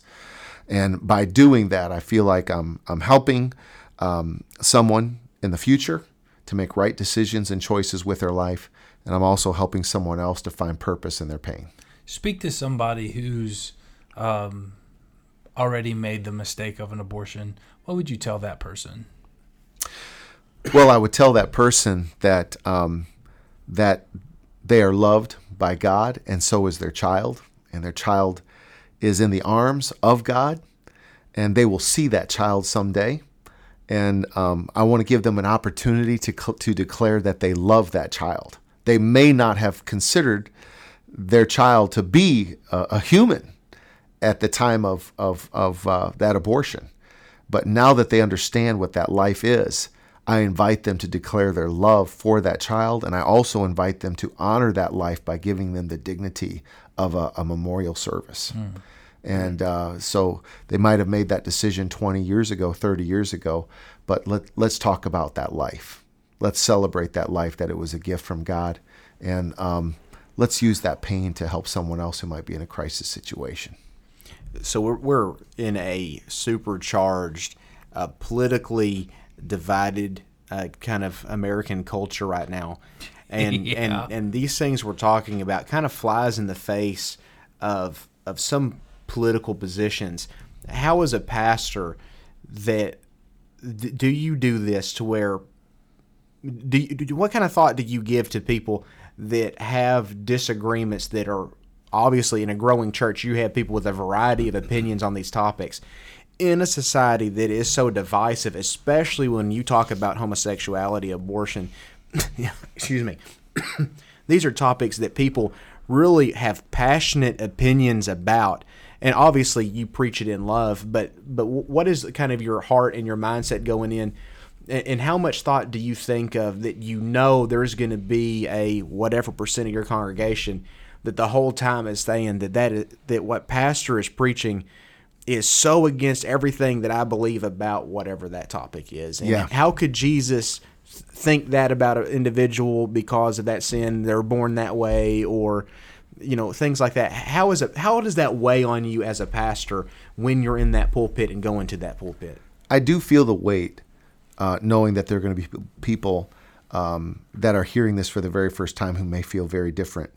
And by doing that, I feel like I'm, I'm helping um, someone in the future to make right decisions and choices with their life. And I'm also helping someone else to find purpose in their pain. Speak to somebody who's um, already made the mistake of an abortion. What would you tell that person? Well, I would tell that person that um, that they are loved by God, and so is their child, and their child is in the arms of God, and they will see that child someday. And um, I want to give them an opportunity to to declare that they love that child. They may not have considered their child to be a, a human at the time of of, of uh, that abortion, but now that they understand what that life is, I invite them to declare their love for that child, and I also invite them to honor that life by giving them the dignity of a, a memorial service. Mm. And uh, so they might have made that decision 20 years ago, 30 years ago, but let, let's talk about that life. Let's celebrate that life, that it was a gift from God. And um, let's use that pain to help someone else who might be in a crisis situation. So we're, we're in a supercharged, uh, politically divided uh, kind of American culture right now, and yeah. and and these things we're talking about kind of flies in the face of of some political positions. How as a pastor that do you do this to where do, you, do what kind of thought do you give to people that have disagreements that are obviously in a growing church you have people with a variety of opinions on these topics in a society that is so divisive, especially when you talk about homosexuality, abortion, excuse me, these are topics that people really have passionate opinions about. And obviously, you preach it in love, but but what is kind of your heart and your mindset going in? And how much thought do you think of that you know there's going to be a whatever percent of your congregation that the whole time is saying that that, is, that what pastor is preaching is so against everything that I believe about whatever that topic is. And yeah. how could Jesus think that about an individual because of that sin? They're born that way, or you know things like that. How is it? How does that weigh on you as a pastor when you're in that pulpit and going to that pulpit? I do feel the weight, uh, knowing that there are going to be people um, that are hearing this for the very first time who may feel very different.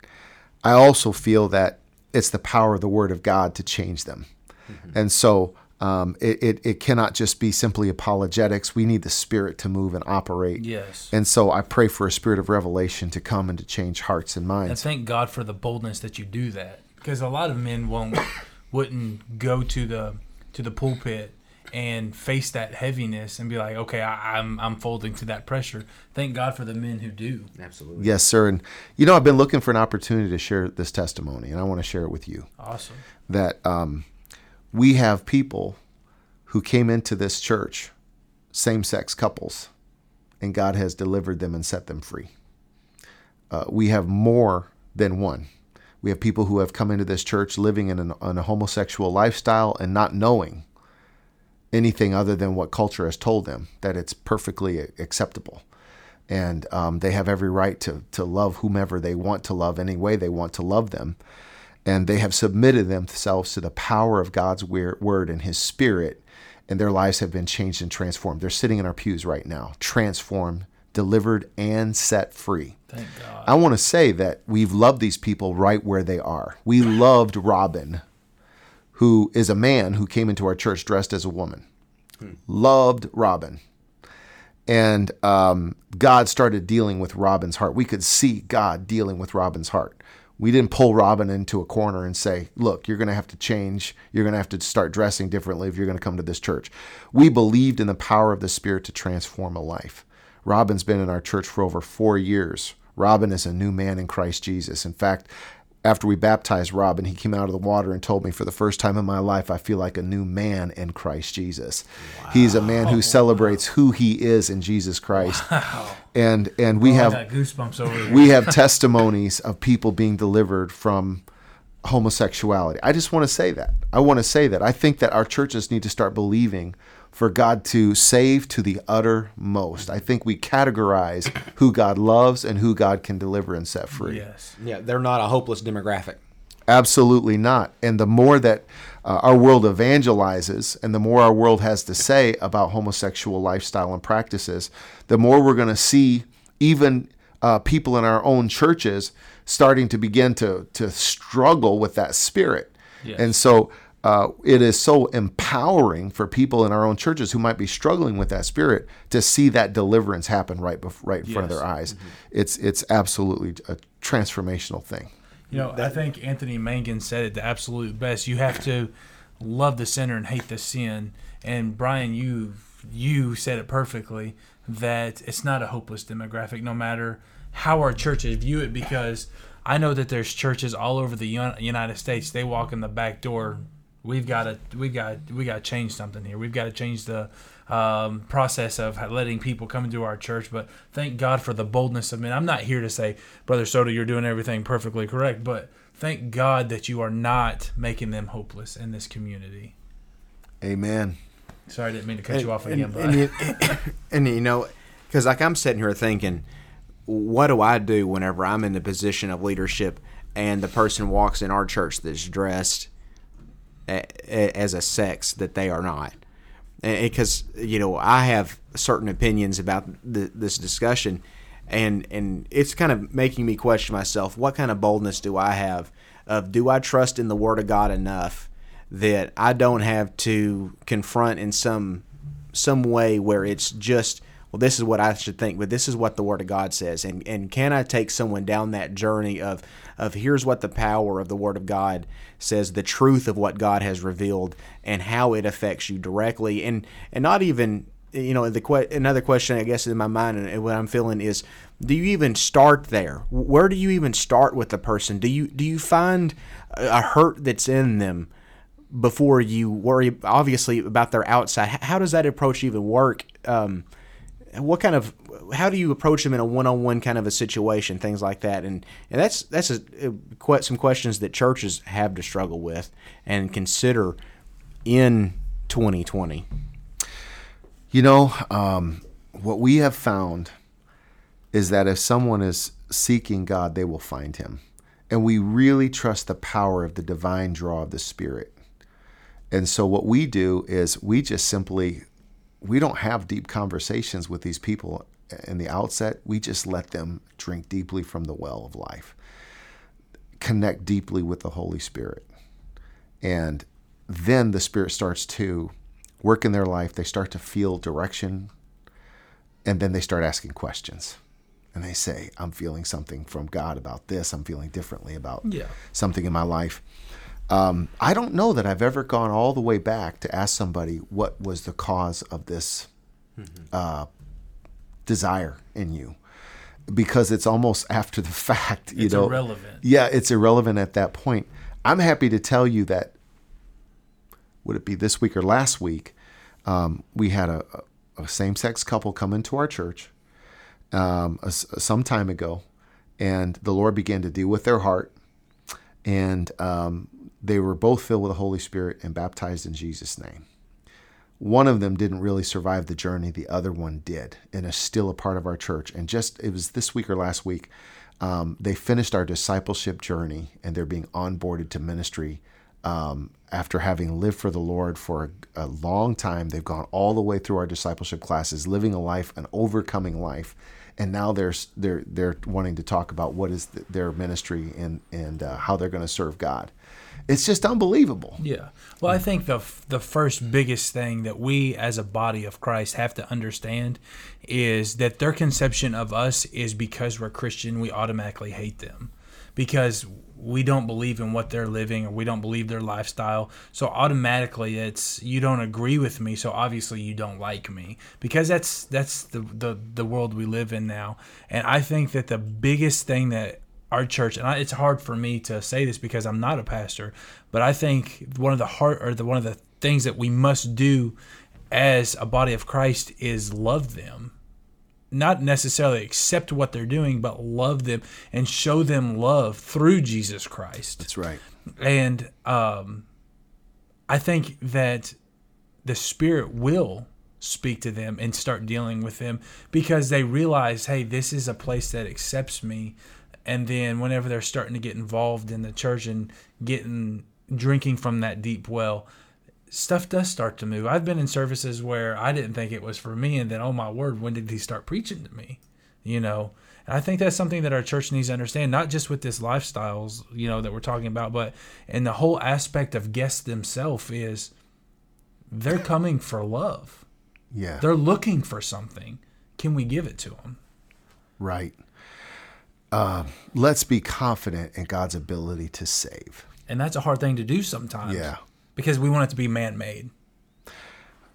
I also feel that it's the power of the Word of God to change them. Mm-hmm. And so um, it, it, it, cannot just be simply apologetics. We need the Spirit to move and operate. Yes. And so I pray for a spirit of revelation to come and to change hearts and minds. And thank God for the boldness that you do that, because a lot of men won't wouldn't go to the to the pulpit and face that heaviness and be like, okay, I, am I'm, I'm folding to that pressure. Thank God for the men who do. Absolutely. Yes, sir. And you know, I've been looking for an opportunity to share this testimony, and I want to share it with you. Awesome. That um, we have people who came into this church, same sex couples, and God has delivered them and set them free. Uh, we have more than one. We have people who have come into this church living in, an, in a homosexual lifestyle and not knowing anything other than what culture has told them that it's perfectly acceptable. And um, they have every right to, to love whomever they want to love any way they want to love them and they have submitted themselves to the power of God's word and his spirit and their lives have been changed and transformed. They're sitting in our pews right now, transformed, delivered and set free. Thank God. I want to say that we've loved these people right where they are. We loved Robin, who is a man who came into our church dressed as a woman. Hmm. Loved Robin. And um, God started dealing with Robin's heart. We could see God dealing with Robin's heart we didn't pull Robin into a corner and say, look, you're going to have to change. You're going to have to start dressing differently if you're going to come to this church. We believed in the power of the Spirit to transform a life. Robin's been in our church for over four years. Robin is a new man in Christ Jesus. In fact, after we baptized Robin, he came out of the water and told me, for the first time in my life, I feel like a new man in Christ Jesus. Wow. He's a man who celebrates who he is in Jesus Christ. Wow. And and we oh, have goosebumps over We have testimonies of people being delivered from homosexuality. I just want to say that. I want to say that. I think that our churches need to start believing for God to save to the uttermost. I think we categorize who God loves and who God can deliver and set free. Yes. Yeah, they're not a hopeless demographic. Absolutely not. And the more that uh, our world evangelizes and the more our world has to say about homosexual lifestyle and practices, the more we're going to see even uh, people in our own churches starting to begin to, to struggle with that spirit. Yes. And so uh, it is so empowering for people in our own churches who might be struggling with that spirit to see that deliverance happen right bef- right in front of their eyes. It's it's absolutely a transformational thing. You know, I think Anthony Mangun said it the absolute best. You have to love the sinner and hate the sin. And Brian, you you said it perfectly that it's not a hopeless demographic, no matter how our churches view it. Because I know that there's churches all over the United States. They walk in the back door. We've got to we got we got to change something here. We've got to change the um, process of letting people come into our church. But thank God for the boldness of men. I'm not here to say, Brother Soto, you're doing everything perfectly correct, but thank God that you are not making them hopeless in this community. Amen. Sorry, I didn't mean to cut you off and, again, but and, you, and you know, because like I'm sitting here thinking, what do I do whenever I'm in the position of leadership and the person walks in our church that's dressed a, a, as a sex that they are not? Because you know, I have certain opinions about the, this discussion, and and it's kind of making me question myself. What kind of boldness do I have? Of do I trust in the Word of God enough that I don't have to confront in some some way where it's just well this is what I should think but this is what the word of God says and and can I take someone down that journey of of here's what the power of the word of God says the truth of what God has revealed and how it affects you directly. And and not even you know the que- another question I guess in my mind and what I'm feeling is do you even start there? Where do you even start with the person? Do you do you find a hurt that's in them before you worry obviously about their outside? How does that approach even work? Um, what kind of how do you approach them in a one-on-one kind of a situation things like that and and that's that's a, a, quite some questions that churches have to struggle with and consider in 2020 You know, um, what we have found is that if someone is seeking God, they will find Him. And we really trust the power of the divine draw of the Spirit. And so what we do is we just simply, we don't have deep conversations with these people in the outset. We just let them drink deeply from the well of life, connect deeply with the Holy Spirit. And then the Spirit starts to work in their life. They start to feel direction. And then they start asking questions. And they say, I'm feeling something from God about this. I'm feeling differently about Yeah. something in my life. Um, I don't know that I've ever gone all the way back to ask somebody what was the cause of this uh, desire in you, because it's almost after the fact. You It's know, irrelevant. Yeah, it's irrelevant at that point. I'm happy to tell you that. Would it be this week or last week? Um, we had a, a same-sex couple come into our church um, a s- some time ago, and the Lord began to deal with their heart, and um, they were both filled with the Holy Spirit and baptized in Jesus' name. One of them didn't really survive the journey; the other one did, and is still a part of our church. And just it was this week or last week, um, they finished our discipleship journey, and they're being onboarded to ministry. Um, after having lived for the Lord for a, a long time, they've gone all the way through our discipleship classes, living a life, an overcoming life, and now they're they're they're wanting to talk about what is th- their ministry and and uh, how they're going to serve God. It's just unbelievable. Yeah. Well, I think the the first biggest thing that we as a body of Christ have to understand is that their conception of us is because we're Christian, we automatically hate them because we don't believe in what they're living or we don't believe their lifestyle. So automatically it's you don't agree with me, so obviously you don't like me because that's that's the the the world we live in now. And I think that the biggest thing that our church, and I, it's hard for me to say this because I'm not a pastor, but I think one of the heart or the one of the things that we must do as a body of Christ is love them. Not necessarily accept what they're doing, but love them and show them love through Jesus Christ. That's right. And um, I think that the Spirit will speak to them and start dealing with them because they realize, hey, this is a place that accepts me and then whenever they're starting to get involved in the church and getting drinking from that deep well, stuff does start to move. I've been in services where I didn't think it was for me, and then oh my word, when did he start preaching to me? You know, and I think that's something that our church needs to understand, not just with this lifestyles, you know, that we're talking about, but in the whole aspect of guests themselves is they're coming for love. Yeah. They're looking for something. Can we give it to them? Right. Uh, let's be confident in God's ability to save. And that's a hard thing to do sometimes. Yeah. Because we want it to be man made.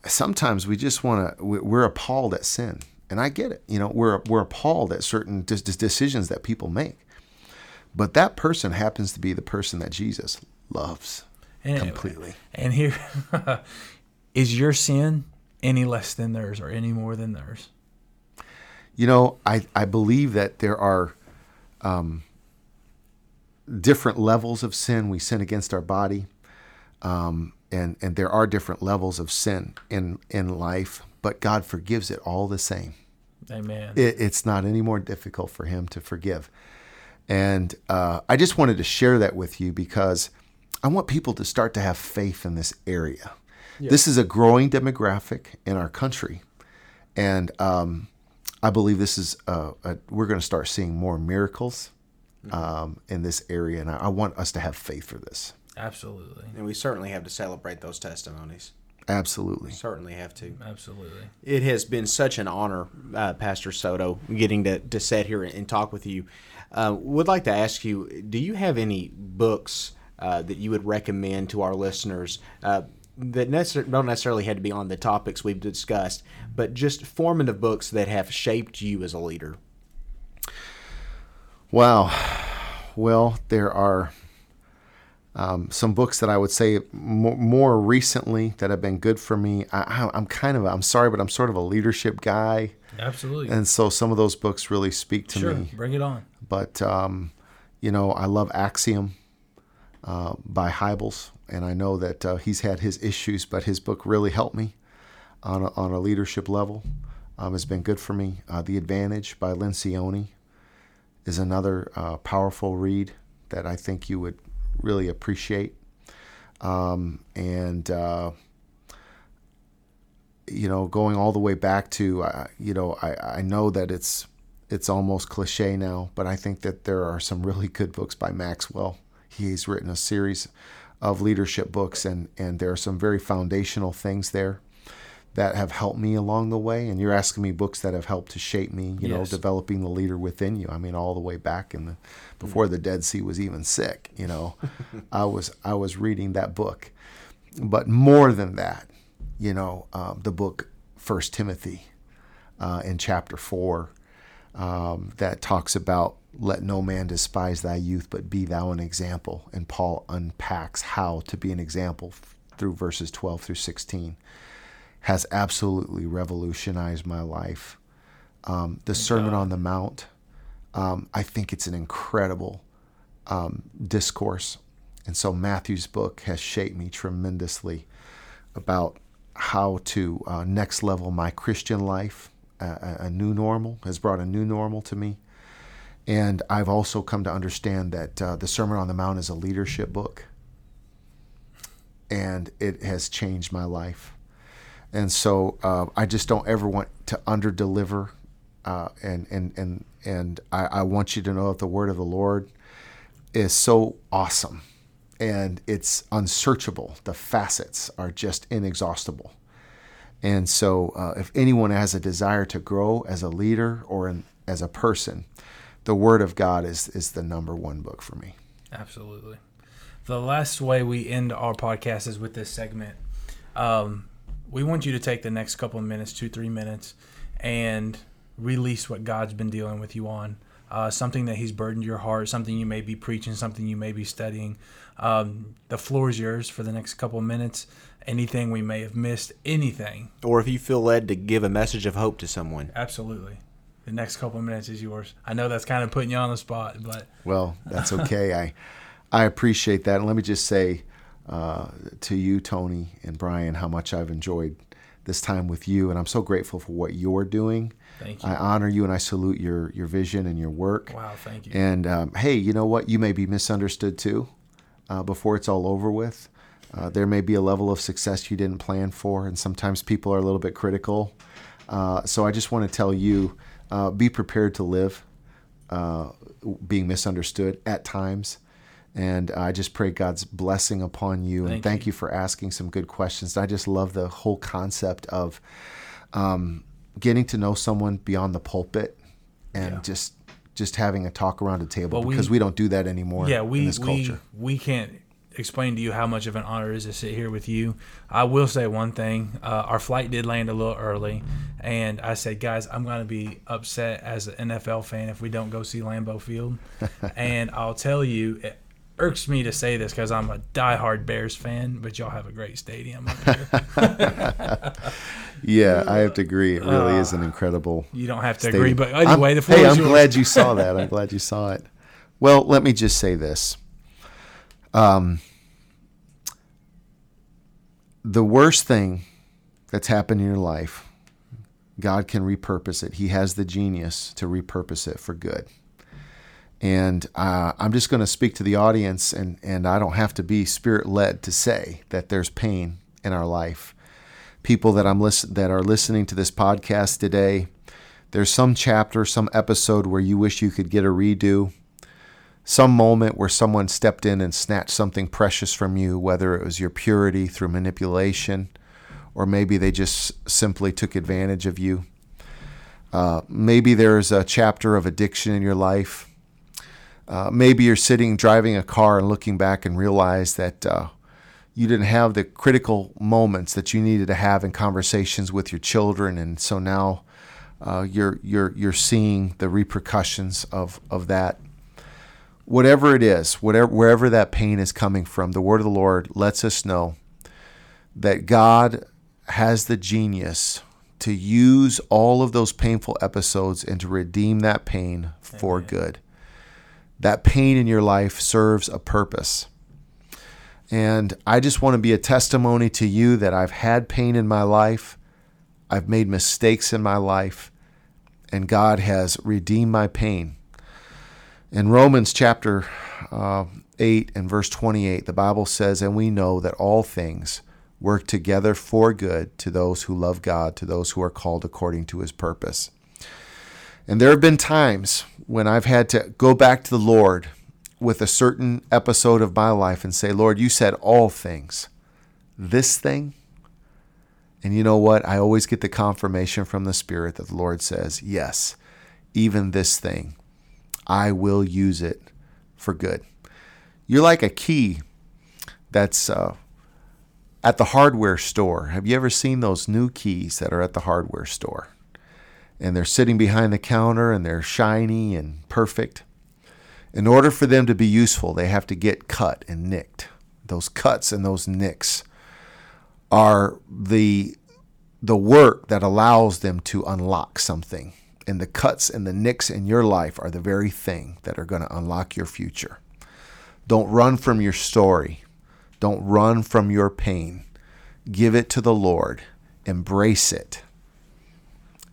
Sometimes we just want to, we're appalled at sin. And I get it. You know, we're, we're appalled at certain de- decisions that people make. But that person happens to be the person that Jesus loves And, completely. And here is your sin any less than theirs or any more than theirs? You know, I, I believe that there are um, different levels of sin. We sin against our body, um, and and there are different levels of sin in in life. But God forgives it all the same. Amen. It, it's not any more difficult for Him to forgive. And uh, I just wanted to share that with you because I want people to start to have faith in this area. This is a growing demographic in our country, and um, I believe this is uh, a, we're going to start seeing more miracles um, in this area, and I, I want us to have faith for this. Absolutely. And we certainly have to celebrate those testimonies. Absolutely. we Certainly have to. Absolutely. It has been such an honor, uh, Pastor Soto, getting to, to sit here and talk with you. Uh, would like to ask you do you have any books uh, that you would recommend to our listeners uh, that necessar- don't necessarily have to be on the topics we've discussed, but just formative books that have shaped you as a leader? Wow. Well, there are um, some books that I would say more, more recently that have been good for me. I, I- I'm kind of, I'm sorry, but I'm sort of a leadership guy. Absolutely. And so some of those books really speak to me. sure. me. Bring it on. But, um, you know, I love Axiom uh, by Hybels. And I know that uh, he's had his issues, but his book really helped me on a, on a leadership level. Um, it's been good for me. Uh, the Advantage by Lencioni is another uh, powerful read that I think you would really appreciate. Um, and, uh, you know, going all the way back to, uh, you know, I, I know that it's it's almost cliche now, but I think that there are some really good books by Maxwell. He's written a series of leadership books, and and there are some very foundational things there that have helped me along the way. And you're asking me books that have helped to shape me, you know, developing the leader within you. I mean, all the way back in the before the Dead Sea was even sick, you know, I was I was reading that book. But more than that, you know, um, the book First Timothy uh, in chapter four um, that talks about let no man despise thy youth, but be thou an example. And Paul unpacks how to be an example through verses 12 through 16. Has absolutely revolutionized my life. Um, the Sermon on the Mount, um, I think it's an incredible um, discourse. And so Matthew's book has shaped me tremendously about how to uh, next level my Christian life. A, a- a new normal has brought a new normal to me. And I've also come to understand that uh, the Sermon on the Mount is a leadership book. And it has changed my life. And so uh, I just don't ever want to under deliver. Uh, and, and, and, and I, I want you to know that the word of the Lord is so awesome and it's unsearchable. The facets are just inexhaustible. And so, uh, if anyone has a desire to grow as a leader or in, as a person, the Word of God is, is the number one book for me. Absolutely. The last way we end our podcast is with this segment. Um, we want you to take the next couple of minutes, two, three minutes, and release what God's been dealing with you on. Uh, something that He's burdened your heart, something you may be preaching, something you may be studying. Um, the floor is yours for the next couple of minutes. Anything we may have missed, anything, Or if you feel led to give a message of hope to someone. absolutely. The next couple of minutes is yours. I know that's kind of putting you on the spot, but Well, that's okay. I I appreciate that. And let me just say uh, to you, Tony and Brian, how much I've enjoyed this time with you, and I'm so grateful for what you're doing. Thank you. I honor you and I salute your your vision and your work. wow, thank you. And um, hey, you know what? You may be misunderstood too. Uh, before it's all over with, uh, there may be a level of success you didn't plan for, and sometimes people are a little bit critical. Uh, so I just want to tell you, uh, be prepared to live uh, being misunderstood at times. And I just pray God's blessing upon you. and Thank thank you. you for asking some good questions. I just love the whole concept of um, getting to know someone beyond the pulpit and Yeah. just just having a talk around a table Well, because we don't do that anymore yeah, we in this we culture. we can't explain to you how much of an honor it is to sit here with you. I will say one thing: uh, our flight did land a little early, and I said, guys, I'm going to be upset as an NFL fan if we don't go see Lambeau Field. and I'll tell you. It, Irks me to say this because I'm a diehard Bears fan, but y'all have a great stadium up here. Yeah, I have to agree. It really is an incredible. You don't have to stadium. agree, but I'm- anyway, the floor hey, I'm yours. glad you saw that. I'm glad you saw it. Well, let me just say this. Um, the worst thing that's happened in your life, God can repurpose it. He has the genius to repurpose it for good. And uh, I'm just going to speak to the audience, and, and I don't have to be spirit led to say that there's pain in our life. People that I'm listen that are listening to this podcast today, there's some chapter, some episode where you wish you could get a redo, some moment where someone stepped in and snatched something precious from you, whether it was your purity through manipulation, or maybe they just simply took advantage of you. Uh, maybe there's a chapter of addiction in your life. Uh, maybe you're sitting driving a car and looking back and realize that uh, you didn't have the critical moments that you needed to have in conversations with your children, and so now uh, you're you're you're seeing the repercussions of of that. Whatever it is, whatever wherever that pain is coming from, the word of the Lord lets us know that God has the genius to use all of those painful episodes and to redeem that pain for good. That pain in your life serves a purpose. And I just want to be a testimony to you that I've had pain in my life. I've made mistakes in my life, and God has redeemed my pain. In Romans chapter uh, 8 and verse 28, the Bible says, And we know that all things work together for good to those who love God, to those who are called according to his purpose. And there have been times when I've had to go back to the Lord with a certain episode of my life and say, Lord, you said all things. This thing? And you know what? I always get the confirmation from the Spirit that the Lord says, yes, even this thing, I will use it for good. You're like a key that's uh, at the hardware store. Have you ever seen those new keys that are at the hardware store? And they're sitting behind the counter and they're shiny and perfect. In order for them to be useful, they have to get cut and nicked. Those cuts and those nicks are the the work that allows them to unlock something. And the cuts and the nicks in your life are the very thing that are going to unlock your future. Don't run from your story. Don't run from your pain. Give it to the Lord. Embrace it.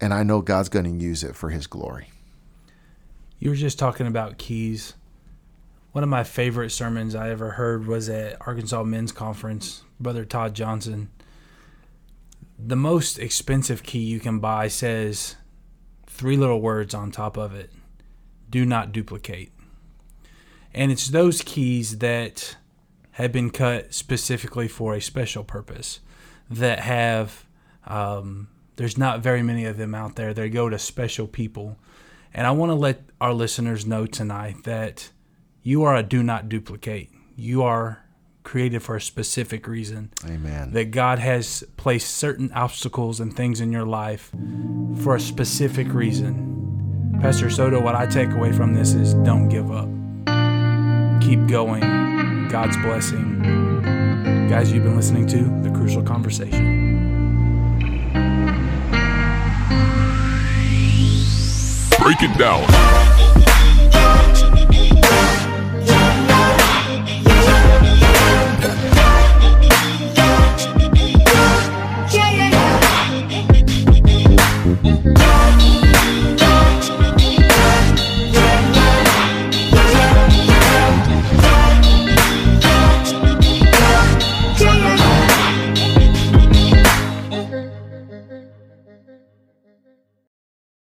And I know God's going to use it for his glory. You were just talking about keys. One of my favorite sermons I ever heard was at Arkansas Men's Conference. Brother Todd Johnson. The most expensive key you can buy says three little words on top of it do not duplicate. And it's those keys that have been cut specifically for a special purpose that have, um, there's not very many of them out there. They go to special people. And I want to let our listeners know tonight that you are a do not duplicate. You are created for a specific reason. Amen. That God has placed certain obstacles and things in your life for a specific reason. Pastor Soto, what I take away from this is don't give up. Keep going. God's blessing. Guys, you've been listening to The Crucial Conversation. break it down. Yeah, yeah, yeah.